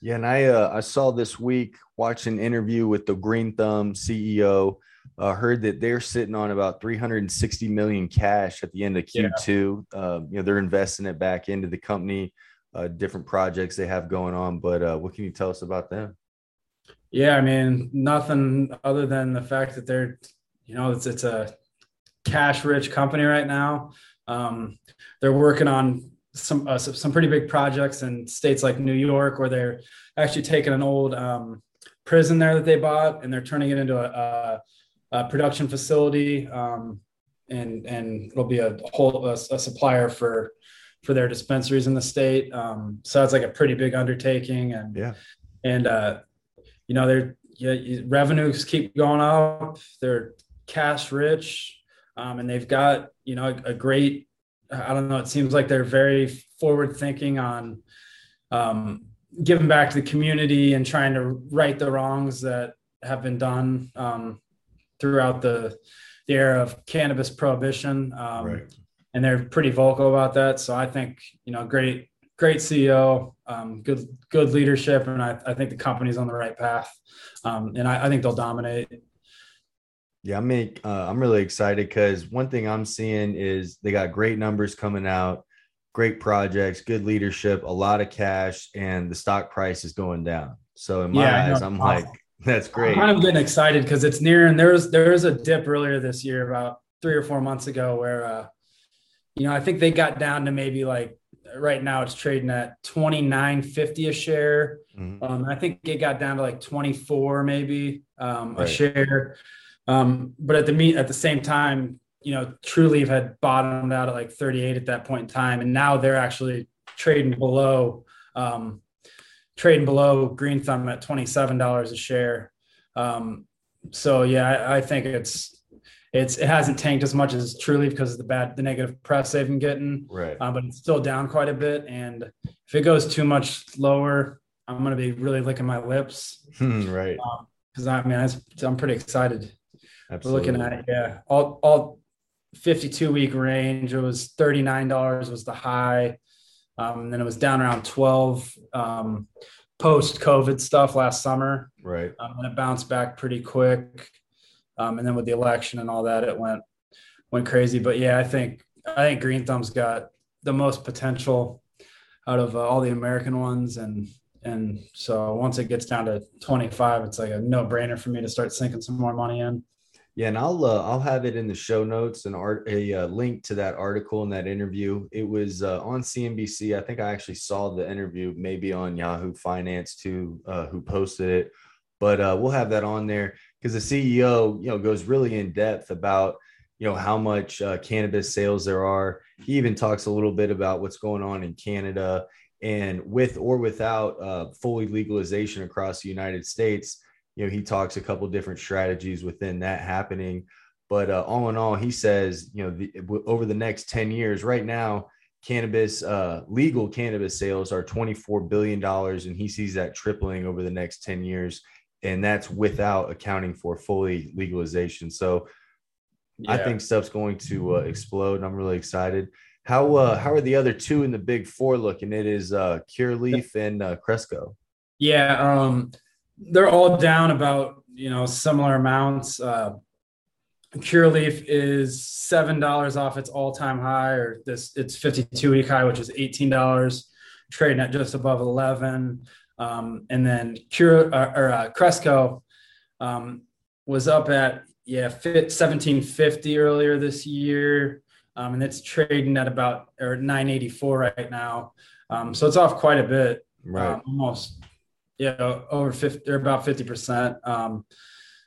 Yeah, and I uh, I saw this week watching an interview with the Green Thumb CEO. Uh, heard that they're sitting on about 360 million cash at the end of Q2. Uh, you know, they're investing it back into the company, uh, different projects they have going on. But uh, what can you tell us about them? Yeah, I mean, nothing other than the fact that they're, you know, it's it's a cash rich company right now. Um, they're working on some uh, some pretty big projects in states like New York, where they're actually taking an old um, prison there that they bought and they're turning it into a, a, a production facility, um, and and it'll be a whole a, a supplier for for their dispensaries in the state. Um, so it's like a pretty big undertaking, and Yeah. and uh, you know they're yeah, revenues keep going up. They're cash rich, um, and they've got you know a, a great. I don't know. It seems like they're very forward thinking on um, giving back to the community and trying to right the wrongs that have been done um, throughout the the era of cannabis prohibition. Um, and they're pretty vocal about that. So I think you know, great, great CEO, um, good, good leadership, and I, I think the company's on the right path, um, and I, I think they'll dominate. Yeah, I'm make, uh, I'm really excited because one thing I'm seeing is they got great numbers coming out, great projects, good leadership, a lot of cash, and the stock price is going down. So in my Yeah, eyes, I'm like, that's great. I'm kind of getting excited because it's near, and there was there was a dip earlier this year, about three or four months ago, where uh, you know I think they got down to maybe like right now it's trading at twenty nine fifty a share. Mhm. Um, I think it got down to like 24 maybe um, a share. Um, but at the meet at the same time, you know, Trulieve had bottomed out at like 38 at that point in time, and now they're actually trading below um, trading below Green Thumb at $27 a share. Um, so yeah, I, I think it's it's it hasn't tanked as much as truly because of the bad the negative press they've been getting Right. uh, but it's still down quite a bit. And if it goes too much lower, I'm going to be really licking my lips [LAUGHS] right. because I mean, I'm pretty excited. We're Absolutely. looking at it, yeah, all all 52 week range. It was $39 was the high. Um, and then it was down around 12 um, post COVID stuff last summer. Right. Um, and it bounced back pretty quick. Um, and then with the election and all that, it went went crazy. But yeah, I think I think Green Thumb's got the most potential out of uh, all the American ones, and and so once it gets down to 25, it's like a no brainer for me to start sinking some more money in. Yeah, and I'll uh, I'll have it in the show notes and art a uh, link to that article and that interview. It was uh, on CNBC. I think I actually saw the interview, maybe on Yahoo Finance too, uh, who posted it. But uh, we'll have that on there because the CEO, you know, goes really in depth about you know how much uh, cannabis sales there are. He even talks a little bit about what's going on in Canada and with or without uh, fully legalization across the United States. You know, he talks a couple different strategies within that happening. But uh, all in all, he says, you know, the, over the next 10 years, right now, cannabis, uh, legal cannabis sales are $24 billion. And he sees that tripling over the next 10 years. And that's without accounting for fully legalization. So yeah. I think stuff's going to uh, explode. And I'm really excited. How uh, how are the other two in the big four looking? It is uh, Curaleaf and uh, Cresco. Yeah, um, they're all down about you know similar amounts. Uh, Curaleaf is seven dollars off its all-time high, or this its 52 week high, which is eighteen dollars, trading at just above 11. Um, and then Cure uh, or uh, Cresco um, was up at yeah, fit 1750 earlier this year. Um, and it's trading at about or 984 right now. Um, so it's off quite a bit, right? Um, almost, yeah, over 50 or about 50 percent. Um,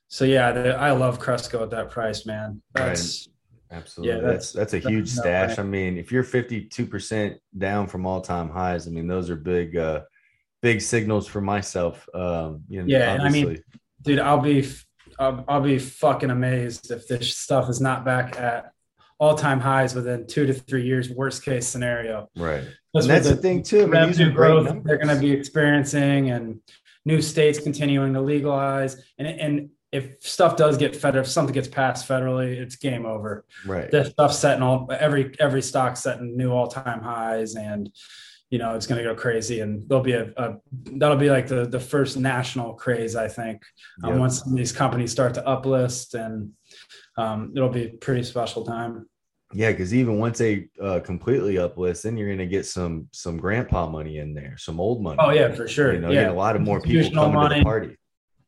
so yeah, the, I love Cresco at that price, man. That's right. absolutely yeah, that's that's a huge that's stash. I mean, if you're 52 percent down from all time highs, I mean, those are big, uh, big signals for myself. Um, you know, yeah, and I mean, dude, I'll be I'll, I'll be fucking amazed if this stuff is not back at all time highs within two to three years, worst case scenario. Right. and that's the, the, thing too. I mean, revenue growth they're going to be experiencing and new states continuing to legalize. And, and if stuff does get federal, if something gets passed federally, it's game over. Right. This stuff setting all every every stock setting new all time highs and you know it's going to go crazy and there'll be a, a, that'll be like the the first national craze i think um, yep. once these companies start to uplist and um, it'll be a pretty special time yeah because even once they uh, completely uplist then you're going to get some some grandpa money in there some old money oh yeah for sure you know yeah. a lot of more people coming money. to the party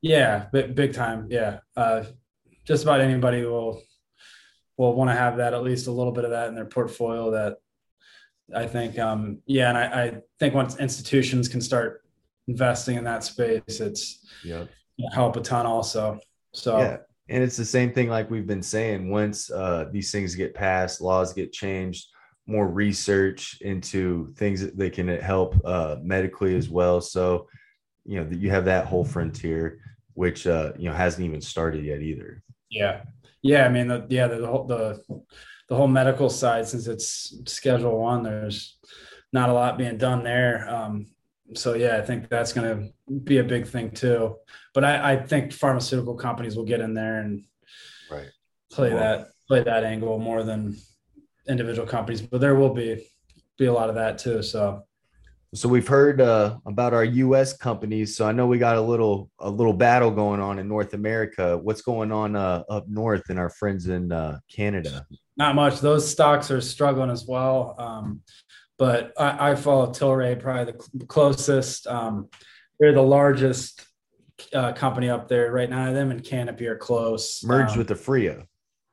yeah big, big time yeah uh, just about anybody will will want to have that at least a little bit of that in their portfolio that I think, um, yeah, and I, I, think once institutions can start investing in that space, it's yep. help a ton also. So yeah, and it's the same thing like we've been saying. Once uh, these things get passed, laws get changed, more research into things that they can help uh, medically as well. So you know you have that whole frontier, which uh, you know hasn't even started yet either. Yeah, yeah. I mean, the, yeah, the whole the the whole medical side, since it's Schedule One, there's not a lot being done there. Um, so yeah, I think that's going to be a big thing too. But I, I, think pharmaceutical companies will get in there and right. play well, that play that angle more than individual companies. But there will be be a lot of that too. So so we've heard uh, about our U.S. companies. So I know we got a little a little battle going on in North America. What's going on uh, up north and our friends in uh, Canada? Not much. Those stocks are struggling as well. Um, but I, I, follow Tilray probably the closest. Um, they're the largest uh, company up there right now. Them and Canopy are close. Merged um, with Aphria.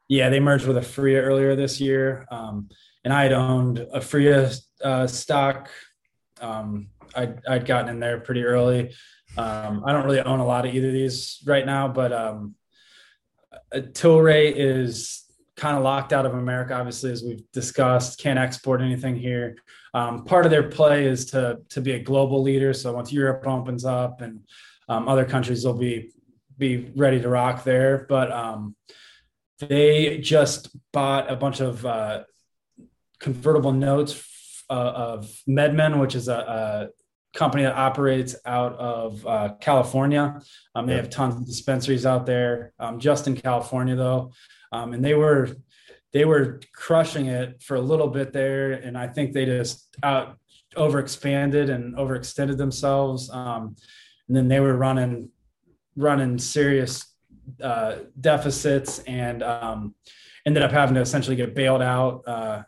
Yeah, they merged with Aphria earlier this year. Um, and I had owned Aphria uh, stock um, I'd, I'd gotten in there pretty early. Um, I don't really own a lot of either of these right now, but um, uh, Tilray is kind of locked out of America, obviously, as we've discussed. Can't export anything here. Um, part of their play is to to be a global leader. So once Europe opens up and um, other countries will be be ready to rock there, but um, they just bought a bunch of uh, convertible notes uh, of MedMen, which is a, a, company that operates out of uh, California. Um, they have tons of dispensaries out there, um, just in California though, um, and they were they were crushing it for a little bit there, and I think they just out overexpanded and overextended themselves. Um, and then they were running running serious uh, deficits and um, ended up having to essentially get bailed out. Uh,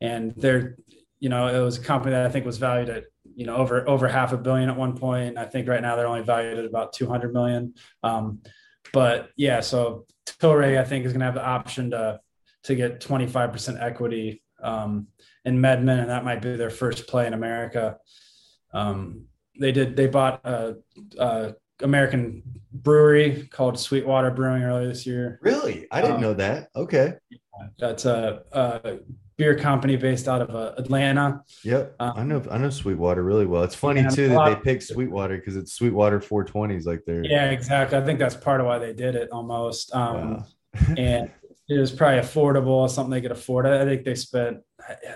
and they're, you know, it was a company that I think was valued at, you know, over over half a billion at one point. I think right now they're only valued at about 200 million. Um, but yeah, so Tilray, I think, is going to have the option to to get 25% equity um, in Medmen, and that might be their first play in America. Um, they did they bought a, a, American brewery called Sweetwater Brewing earlier this year. Really, I didn't um, know that. Okay, that's a, a, beer company based out of uh, Atlanta. Yep, um, I know I know Sweetwater really well. It's funny too that they picked Sweetwater because it's Sweetwater 420s like they're. Yeah, exactly. I think that's part of why they did it almost. Um, wow. and it was probably affordable, something they could afford. I think they spent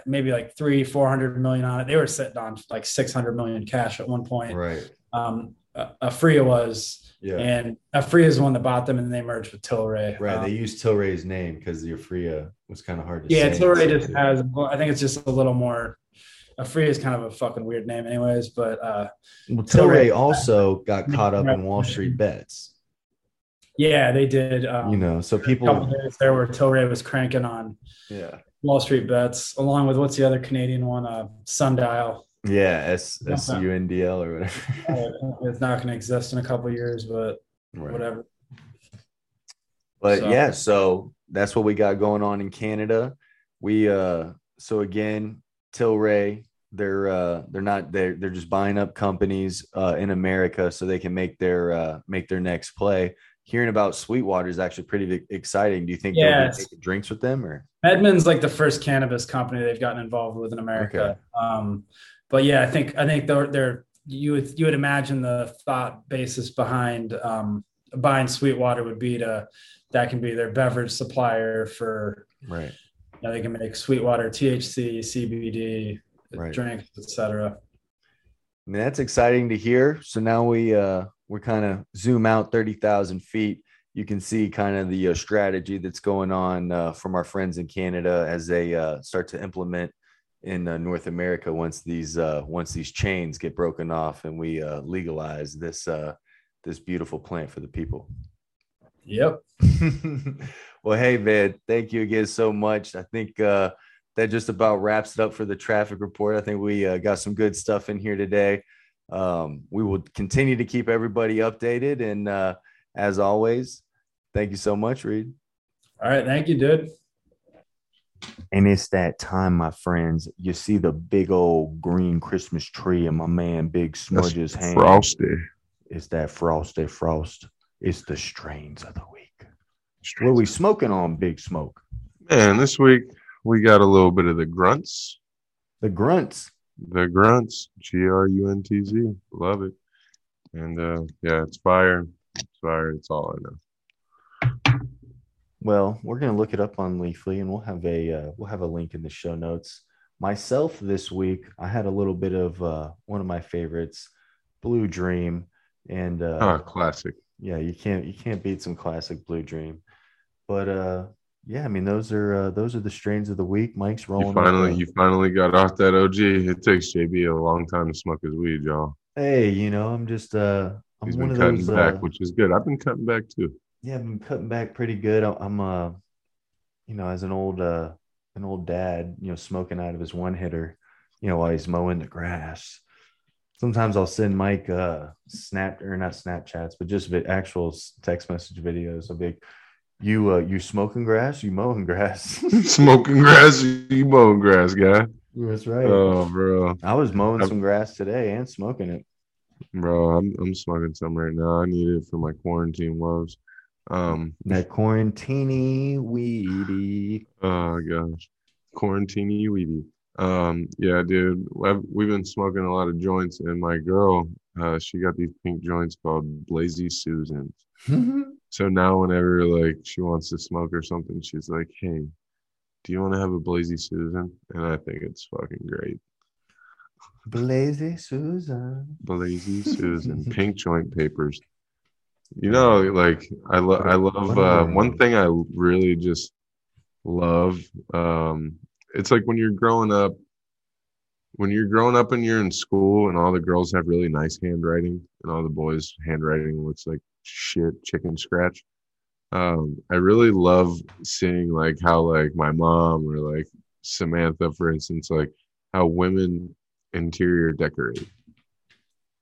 maybe like three, four hundred million on it. They were sitting on like six hundred million cash at one point. Right. Um, a Aphria was, yeah. and Aphria is the one that bought them, and then they merged with Tilray. Right. Um, they used Tilray's name because the Aphria was kind of hard to. Yeah. Tilray just has. I think it's just a little more. Aphria is kind of a fucking weird name, anyways. But uh, well, Tilray, Tilray also got caught up in Wall Street bets. Yeah, they did. Um, you know, so people there where Tilray was cranking on. Yeah. Wall Street bets, along with what's the other Canadian one? Uh, Sundial. Yeah, S S U N D L or whatever. [LAUGHS] it's not going to exist in a couple years, but right. whatever. But so. yeah, so that's what we got going on in Canada. We uh so again, Tilray, they're uh they're not they're they're just buying up companies uh in America so they can make their uh make their next play hearing about Sweetwater is actually pretty exciting. Do you think yeah, they'll be drinks with them or? Medmen's like the first cannabis company they've gotten involved with in America. Okay. Um, but yeah, I think I think they're, they're you would you would imagine the thought basis behind um, buying Sweetwater would be to that can be their beverage supplier for right. You know, they can make Sweetwater, THC, CBD, right. drinks, etc. I mean, that's exciting to hear. So now we uh, we kind of zoom out 30,000 feet, you can see kind of the uh, strategy that's going on uh, from our friends in Canada as they uh, start to implement in uh, North America once these uh, once these chains get broken off and we uh, legalize this this beautiful plant for the people. Yep. [LAUGHS] well, hey man, thank you again so much. I think that just about wraps it up for the traffic report. I think we got some good stuff in here today um, we will continue to keep everybody updated. And uh, as always, thank you so much, Reed. All right. Thank you, dude. And it's that time, my friends. You see the big old green Christmas tree in my man Big Smudge's hand. Frosty. It's that frosty frost. It's the strains of the week. Strains. What are we smoking on, Big Smoke? Man, this week we got a little bit of the grunts. The grunts. The Grunts, G R U N T Z. Love it. And uh, yeah, it's fire. Fire. It's all I know. Well, we're gonna look it up on Leafly, and we'll have a uh, we'll have a link in the show notes. Myself this week, I had a little bit of uh, one of my favorites, Blue Dream, and uh, oh, classic. Yeah, you can't you can't beat some classic Blue Dream. But uh, yeah, I mean those are uh, those are the strains of the week. Mike's rolling. You finally, you finally got off that OG. It takes JB a long time to smoke his weed, y'all. Hey, you know, I'm just uh, I'm He's one been of cutting those, back, uh, which is good. I've been cutting back too. Yeah, I've been cutting back pretty good. I'm uh, you know, as an old uh, an old dad, you know, smoking out of his one hitter, you know, while he's mowing the grass. Sometimes I'll send Mike uh, snap or not Snapchats, but just actual text message videos. I'll be like, you uh you smoking grass? You mowing grass? [LAUGHS] smoking grass? You mowing grass, guy? That's right. Oh, bro. I was mowing I'm, some grass today and smoking it. Bro, I'm I'm smoking some right now. I need it for my quarantine woes. Um, that quarantini weedy. Oh gosh, quarantini weedy. Um, yeah, dude, I've, we've been smoking a lot of joints, and my girl, uh, she got these pink joints called Blazy Susans. [LAUGHS] So now whenever like she wants to smoke or something, she's like, "Hey, do you want to have a Blazy Susan?" And I think it's fucking great. Blazy Susan. Blazy [LAUGHS] Susan. Pink joint papers. You know, like I love. I love. Uh, one thing I really just love. Um, it's like when you're growing up, when you're growing up and you're in school and all the girls have really nice handwriting and all the boys handwriting looks like shit chicken scratch um, i really love seeing like how like my mom or like samantha for instance like how women interior decorate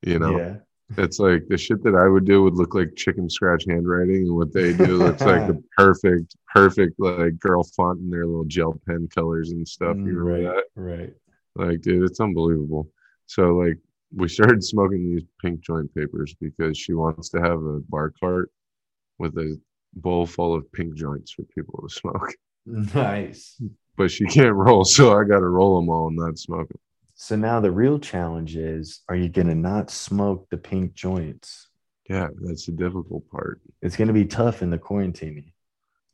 you know Yeah. it's like the shit that i would do would look like chicken scratch handwriting and what they do [LAUGHS] looks like the perfect perfect like girl font in their little gel pen colors and stuff you remember Mm, right. that Right. like, dude, it's unbelievable. So, like, we started smoking these pink joint papers because she wants to have a bar cart with a bowl full of pink joints for people to smoke. [LAUGHS] Nice. But she can't roll, so I got to roll them all and not smoke them. So now the real challenge is are you going to not smoke the pink joints? Yeah, that's the difficult part. It's going to be tough in the quarantine.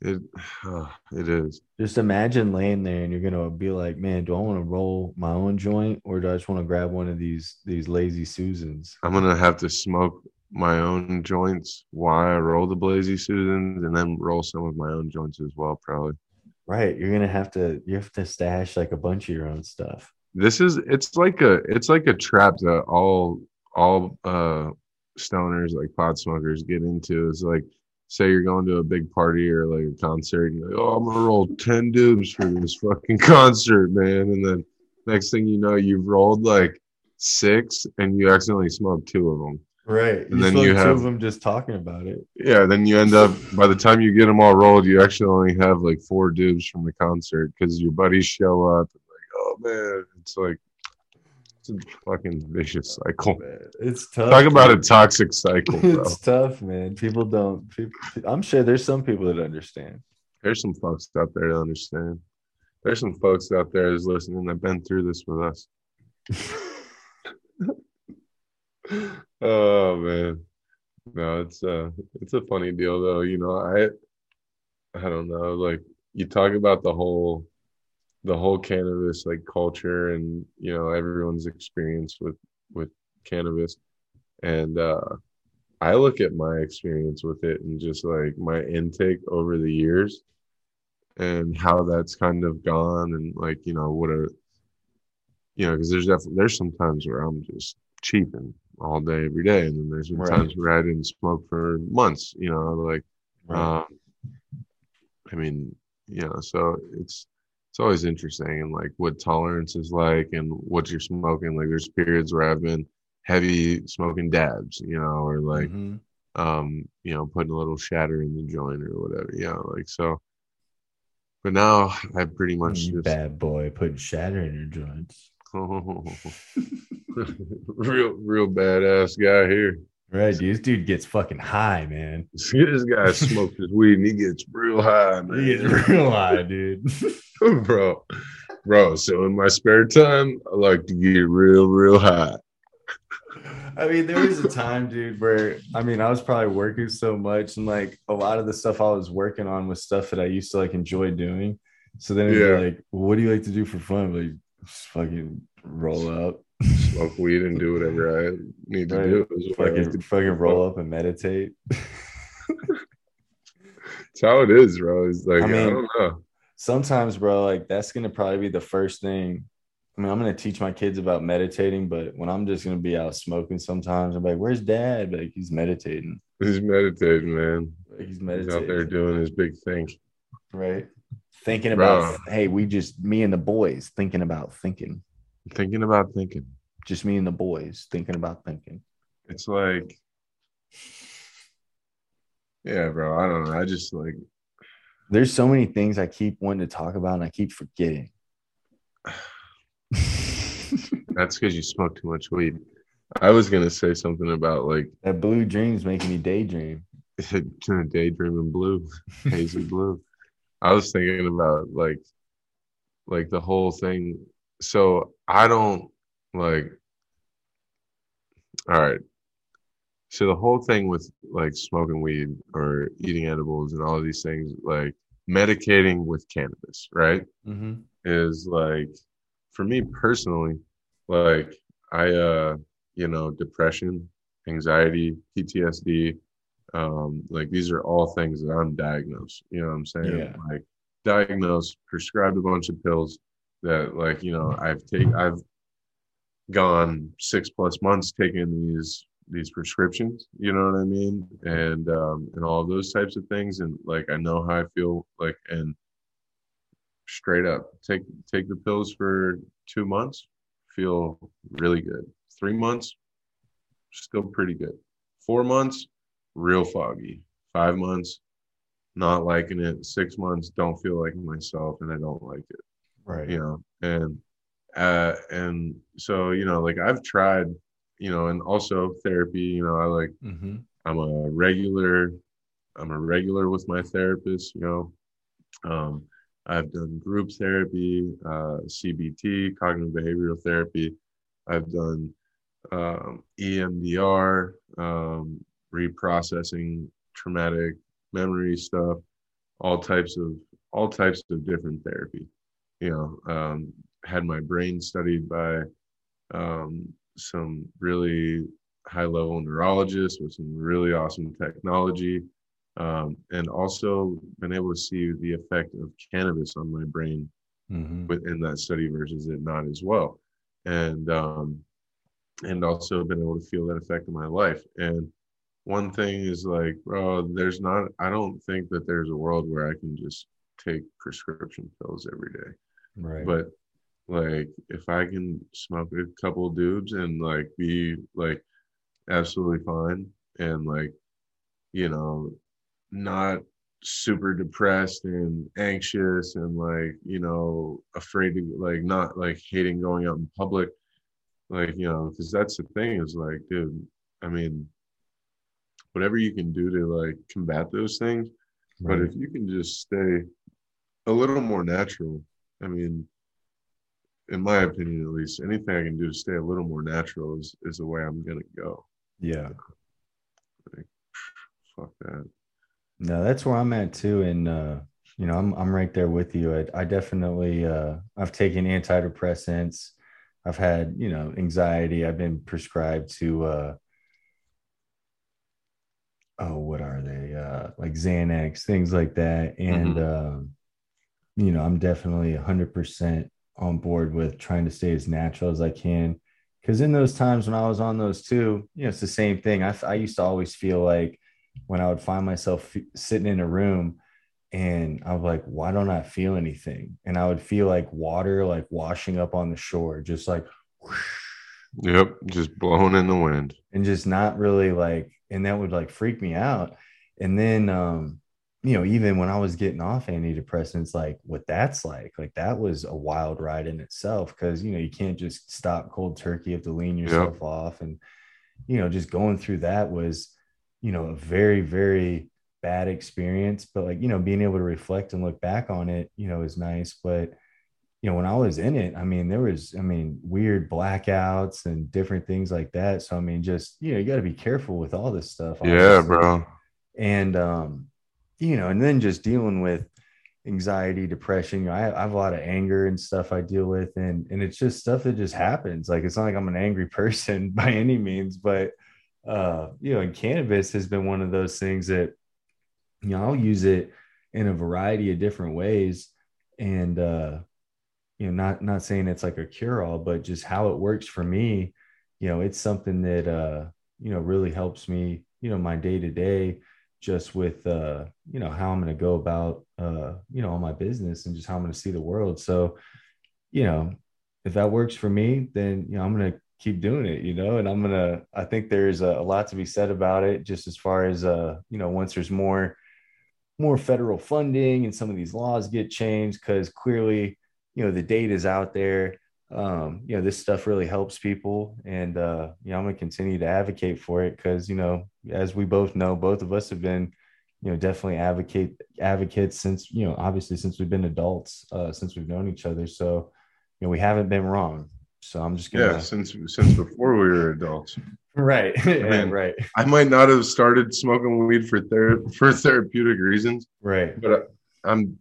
It, uh, it is. Just imagine laying there and you're going to be like, man, do I want to roll my own joint or do I just want to grab one of these these lazy Susans? I'm gonna have to smoke my own joints while I roll the Blazy Susans, and then roll some of my own joints as well, probably. Right. You're going to have to you have to stash like a bunch of your own stuff. This is it's like a it's like a trap that all all uh stoners like pot smokers get into is like say you're going to a big party or like a concert and you're like, oh i'm gonna roll 10 dubs for this fucking [LAUGHS] concert man and then next thing you know you've rolled like six and you accidentally smoked two of them Right. And then you two have- of them just talking about it. yeah then you end up by the time you get them all rolled you actually only have like four dubs from the concert because your buddies show up man it's like it's a fucking vicious cycle Man, It's tough. Talk about a toxic cycle, [LAUGHS] bro. It's tough, man. People don't. People, I'm sure there's some people that understand. There's some folks out there that understand. There's some folks out there that's listening that've been through this with us. [LAUGHS] oh man. No, it's uh it's a funny deal though. You know, I I don't know, like you talk about the whole the whole cannabis like culture and you know everyone's experience with with cannabis and uh I look at my experience with it and just like my intake over the years and how that's kind of gone and like you know what a you know because there's definitely there's some times where I'm just cheaping all day every day and then there's been Right. times where I didn't smoke for months you know like Right. um, I mean, you know, so it's it's always interesting and like what tolerance is like and what you're smoking. Like there's periods where I've been heavy smoking dabs, you know, or like Mhm. um, you know, putting a little shatter in the joint or whatever, you know, like so. But now I pretty much you just bad boy putting shatter in your joints. [LAUGHS] real real badass guy here. Right, dude. This dude gets fucking high, man. [LAUGHS] This guy smokes his weed and he gets real high, man. He gets real high, dude. [LAUGHS] [LAUGHS] bro, bro. So in my spare time, I like to get real, real high. I mean, there was a time, dude, where I mean, I was probably working so much, and like a lot of the stuff I was working on was stuff that I used to like enjoy doing. So then it'd Yeah. be like, what do you like to do for fun? Like, just fucking roll up, Smoke weed and do whatever I need to Right. do. is what I like fucking fucking roll up and meditate. It's how it is, bro. It's like I I, don't know. Sometimes, bro, like that's gonna probably be the first thing. I mean, I'm gonna teach my kids about meditating, but when I'm just gonna be out smoking, sometimes I'm like, "Where's Dad?" Like he's meditating. He's meditating, man. Like, he's He's meditating. out there doing his big thing. right? Thinking Bro. about, hey, we just me and the boys thinking about thinking. Thinking about thinking. Just me and the boys thinking about thinking. It's like, yeah, bro. I don't know. I just like There's so many things I keep wanting to talk about and I keep forgetting. [SIGHS] that's because you smoke too much weed. I was gonna say something about like that blue dream's making me daydream. [LAUGHS] daydreaming blue, hazy blue. I was thinking about like, like the whole thing. So I don't like. All right. So the whole thing with like smoking weed or eating edibles and all of these things, like medicating with cannabis, right? Mm-hmm. is like for me personally like i uh you know depression anxiety ptsd um like these are all things that i'm diagnosed you know what i'm saying Yeah. like diagnosed prescribed a bunch of pills that like you know i've taken i've gone six plus months taking these these prescriptions you know what i mean? And um and all those types of things and like i know how i feel like and straight up take take the pills for two months feel really good. Three months still pretty good. Four months real foggy. Five months not liking it. Six months don't feel like myself and i don't like it. Right. you know and uh and so you know like i've tried you know and also therapy you know i like Mm-hmm. i'm a regular i'm a regular with my therapist you know. Um i've done group therapy uh cbt cognitive behavioral therapy. I've done um emdr um reprocessing traumatic memory stuff all types of all types of different therapy. You know um had my brain studied by um, some really high level neurologists with some really awesome technology um, and also been able to see the effect of cannabis on my brain Mm-hmm. within that study versus it not as well and um, and also been able to feel that effect in my life and one thing is like bro there's not i don't think that there's a world where i can just take prescription pills every day Right. but like if i can smoke a couple dudes and like be like absolutely fine and like you know not super depressed and anxious and like you know afraid to like not like hating going out in public like you know because that's the thing is like dude i mean whatever you can do to like combat those things but if you can just stay a little more natural, I mean, in my opinion at least, anything I can do to stay a little more natural is, is the way I'm gonna go. yeah. Fuck that. No, that's where I'm at too. And uh, you know, I'm I'm right there with you. I, I definitely uh I've taken antidepressants. I've had, you know, anxiety. I've been prescribed to uh oh, what are they? Uh like Xanax, things like that. And um, you know, I'm definitely hundred percent on board with trying to stay as natural as I can. Because in those times when I was on those two, you know, it's the same thing. I, I used to always feel like when I would find myself f- sitting in a room and I was like, why don't I feel anything? And I would feel like water like washing up on the shore, just like whoosh, Yep, just blowing in the wind. and just not really like, and that would like freak me out. And then, um, you know, even when I was getting off antidepressants, like what that's like, like that was a wild ride in itself because, you know, you can't just stop cold turkey. You have to lean yourself off. And, you know, just going through that was, you know, a very, very bad experience. But like, you know, being able to reflect and look back on it, you know, is nice. But, you know, when I was in it, I mean, there was, I mean, weird blackouts and different things like that. So, I mean, just, you know, you got to be careful with all this stuff. Yeah, bro. And, um, you know, and then just dealing with anxiety, depression, you know, I, I have a lot of anger and stuff I deal with. And, and it's just stuff that just happens. Like, it's not like I'm an angry [LAUGHS] person by any means, but, uh, you know, and cannabis has been one of those things that, you know, I'll use it in a variety of different ways. And, uh, you know, not, not saying it's like a cure all, but just how it works for me, you know, it's something that, uh, you know, really helps me, you know, my day to day, just with, uh, you know, how I'm going to go about, uh, you know, all my business and just how I'm going to see the world. So, you know, if that works for me, then, you know, I'm going to keep doing it, you know, and I'm to, I think there's a, a lot to be said about it, just as far as, uh, you know, once there's more, more federal funding and some of these laws get changed, because clearly, you know, the data is out there. Um, you know, this stuff really helps people. And, uh, you know, I'm going to continue to advocate for it because, you know, as we both know, both of us have been, you know, definitely advocate advocates since, you know, obviously since we've been adults, uh, since we've known each other. So, you know, we haven't been wrong. So I'm just gonna Yeah, since since before we were adults. right, yeah, [LAUGHS] mean, right, I might not have started smoking weed for ther- [LAUGHS] for therapeutic reasons, right, but I, I'm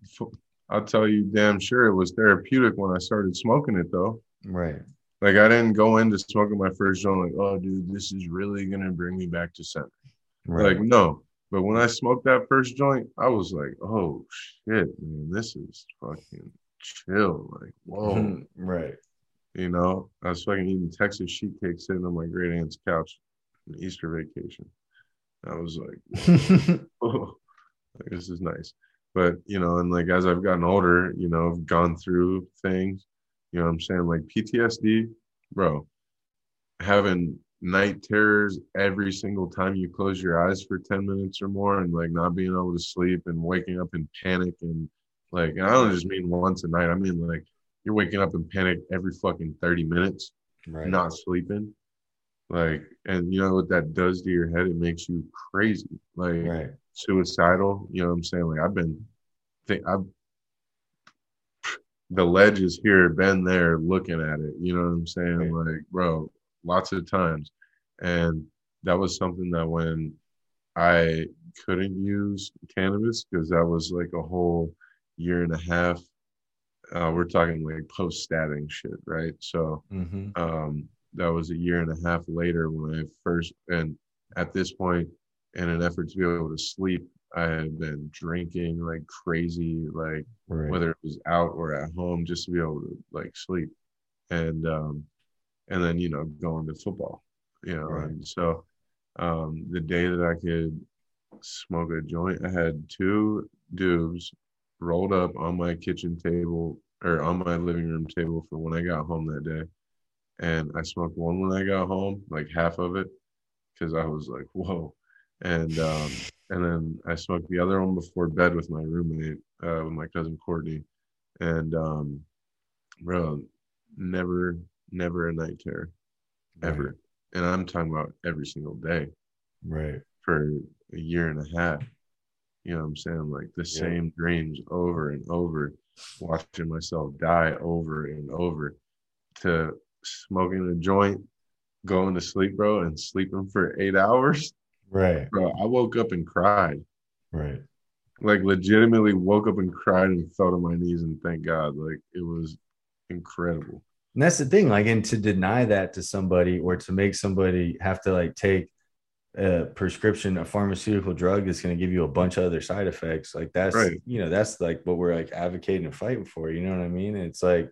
I'll tell you damn sure it was therapeutic when I started smoking it though. right, Like I didn't go into smoking my first joint like, oh dude, this is really gonna bring me back to center. right. Like no. But when I smoked that first joint, I was like, oh shit, man, this is fucking chill. Like, whoa. [LAUGHS] Right. You know, I was fucking eating Texas sheet cake sitting on my great aunt's couch on Easter vacation. I was like, [LAUGHS] oh, [LAUGHS] this is nice. But, you know, and like as I've gotten older, you know, I've gone through things, you know I'm saying? Like PTSD, bro, having night terrors every single time you close your eyes for 10 minutes or more and like not being able to sleep and waking up in panic and like and I don't just mean once a night. I mean like you're waking up in panic every fucking 30 minutes, right. not sleeping. Like, and you know what that does to your head? It makes you crazy, like right. suicidal. You know what I'm saying? Like I've been, think I've the ledge is here, been there, looking at it. You know what I'm saying? Right. Like, bro, lots of times. And that was something that when I couldn't use cannabis, because that was like a whole year and a half. Uh, we're talking like post statting shit, right? So mm-hmm. um, that was a year and a half later when I first, and at this point, in an effort to be able to sleep, I had been drinking like crazy, like right. whether it was out or at home, just to be able to like sleep. And um, and then you know going to football you know right. and so um, the day that i could smoke a joint i had two dubs rolled up on my kitchen table or on my living room table for when i got home that day and i smoked one when i got home like half of it because i was like whoa and um, and then i smoked the other one before bed with my roommate uh, with my cousin courtney and um bro never never a night terror ever. Right. And I'm talking about every single day. Right. For a year and a half. You know what I'm saying? Like the yeah. same dreams over and over, watching myself die over and over to smoking a joint, going to sleep, bro, and sleeping for eight hours. Right. Bro, I woke up and cried. Right. Like legitimately woke up and cried and fell to my knees and thank God. Like it was incredible. And that's the thing, like, and to deny that to somebody or to make somebody have to like take a prescription, a pharmaceutical drug that's going to give you a bunch of other side effects. Like that's, right. you know, that's like what we're like advocating and fighting for. You know what I mean? It's like,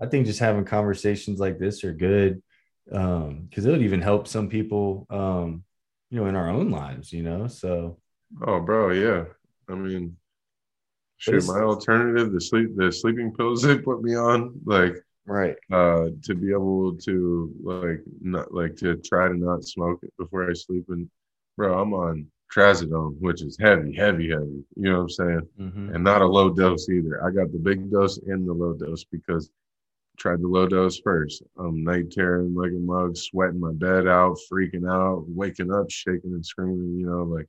I think just having conversations like this are good um because it would even help some people um you know in our own lives you know so. Oh bro yeah. I mean shoot, my alternative the sleep the sleeping pills [LAUGHS] they put me on like right. uh to be able to like not like to try to not smoke it before i sleep and bro i'm on trazodone which is heavy heavy heavy you know what i'm saying? Mm-hmm. and not a low dose either. I got the big dose and the low dose because tried the low dose first i'm night tearing like a mug sweating my bed out freaking out waking up shaking and screaming you know like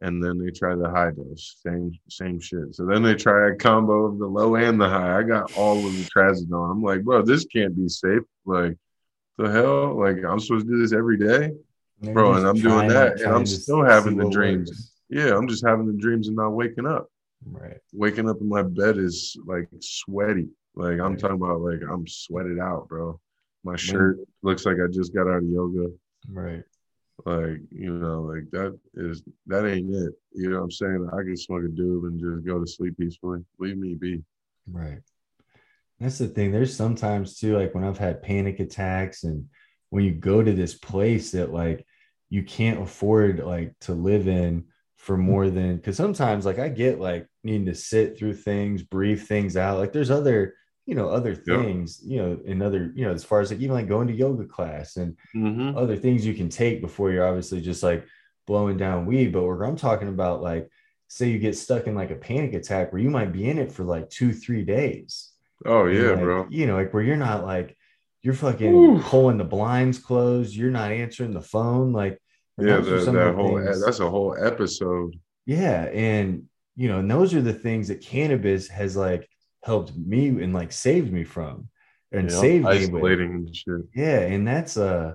and then they try the high dose, same same shit. So then they try a combo of the low and the high. I got all of the trazodone. I'm like, bro, this can't be safe. Like, the hell? Like, I'm supposed to do this every day, bro, and I'm doing that, and I'm still having the dreams. Works. Yeah, I'm just having the dreams and not waking up. Right. Waking up in my bed is like sweaty. Like I'm talking about, like I'm sweated out, bro. My shirt looks like I just got out of yoga. Right. Like, you know, like that is that ain't it. You know what I'm saying? I can smoke a doob and just go to sleep peacefully. Leave me be. Right. That's the thing. There's sometimes too, like when I've had panic attacks and when you go to this place that like you can't afford like to live in for mm-hmm. more than because sometimes like I get like needing to sit through things, breathe things out. Like there's other you know other things yep. you know in other you know as far as like even like going to yoga class and mm-hmm. other things you can take before you're obviously just like blowing down weed but where i'm talking about like say you get stuck in like a panic attack where you might be in it for like two three days oh yeah like, bro you know like where you're not like you're fucking Ooh. pulling the blinds closed you're not answering the phone like yeah the, that whole things. that's a whole episode yeah and you know and those are the things that cannabis has like helped me and like saved me from and yeah, saved isolating me with. shit. Yeah, and that's uh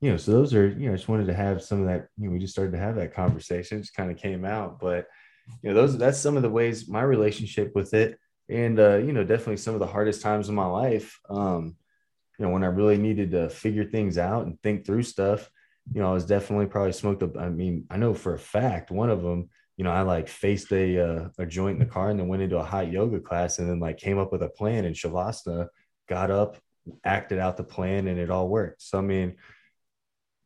you know, so those are, you know, I just wanted to have some of that, you know, we just started to have that conversation, just kind of came out. But you know, those that's some of the ways my relationship with it. And uh, you know, definitely some of the hardest times in my life. Um, you know, when I really needed to figure things out and think through stuff, you know, I was definitely probably smoked up. I mean, I know for a fact one of them you know, I like faced a uh, a joint in the car and then went into a hot yoga class and then like came up with a plan and Shavasana, got up, acted out the plan and it all worked. So I mean,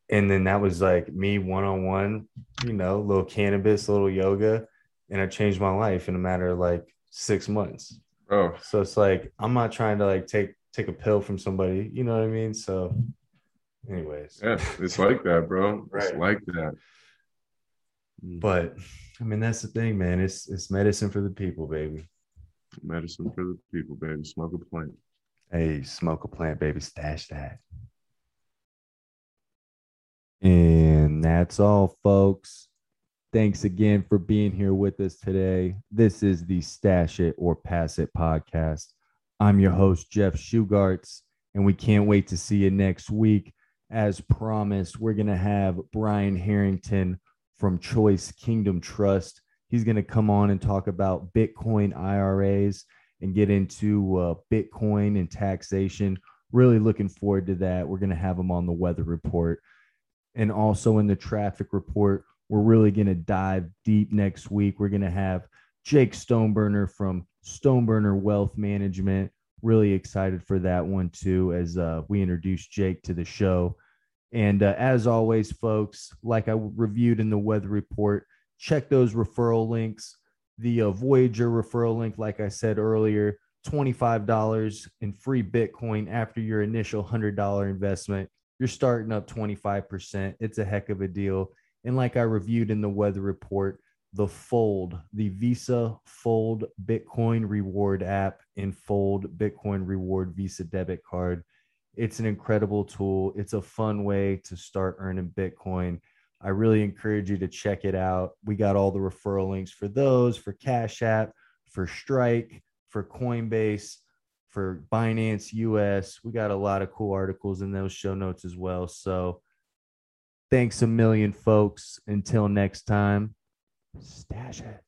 and then that was like me one on one, you know, little cannabis, little yoga, and I changed my life in a matter of like six months. Oh, So it's like I'm not trying to like take take a pill from somebody, you know what I mean? So, anyways, yeah, it's like that, bro. It's like that. but I mean that's the thing, man. It's it's medicine for the people, baby. Medicine for the people, baby. Smoke a plant. Hey, smoke a plant, baby. Stash that. And that's all, folks. Thanks again for being here with us today. This is the Stash It or Pass It podcast. I'm your host, Jeff Shugarts, and we can't wait to see you next week. As promised, we're going to have Brian Harrington from Choice Kingdom Trust. He's going to come on and talk about Bitcoin IRAs and get into uh, Bitcoin and taxation. Really looking forward to that. We're going to have him on the weather report. And also in the traffic report, we're really going to dive deep next week. We're going to have Jake Stoneburner from Stoneburner Wealth Management. Really excited for that one too, as uh, we introduce Jake to the show. And uh, as always, folks, like I reviewed in the weather report, check those referral links the uh, Voyager referral link, like I said earlier, $25 in free Bitcoin after your initial $100 investment. You're starting up 25%. It's a heck of a deal. And like I reviewed in the weather report, the Fold, the Visa Fold Bitcoin Reward app and Fold Bitcoin Reward Visa debit card. It's an incredible tool. It's a fun way to start earning Bitcoin. I really encourage you to check it out. We got all the referral links for those, for Cash App, for Strike, for Coinbase, for Binance US. We got a lot of cool articles in those show notes as well. So thanks a million, folks. Until next time, stash it.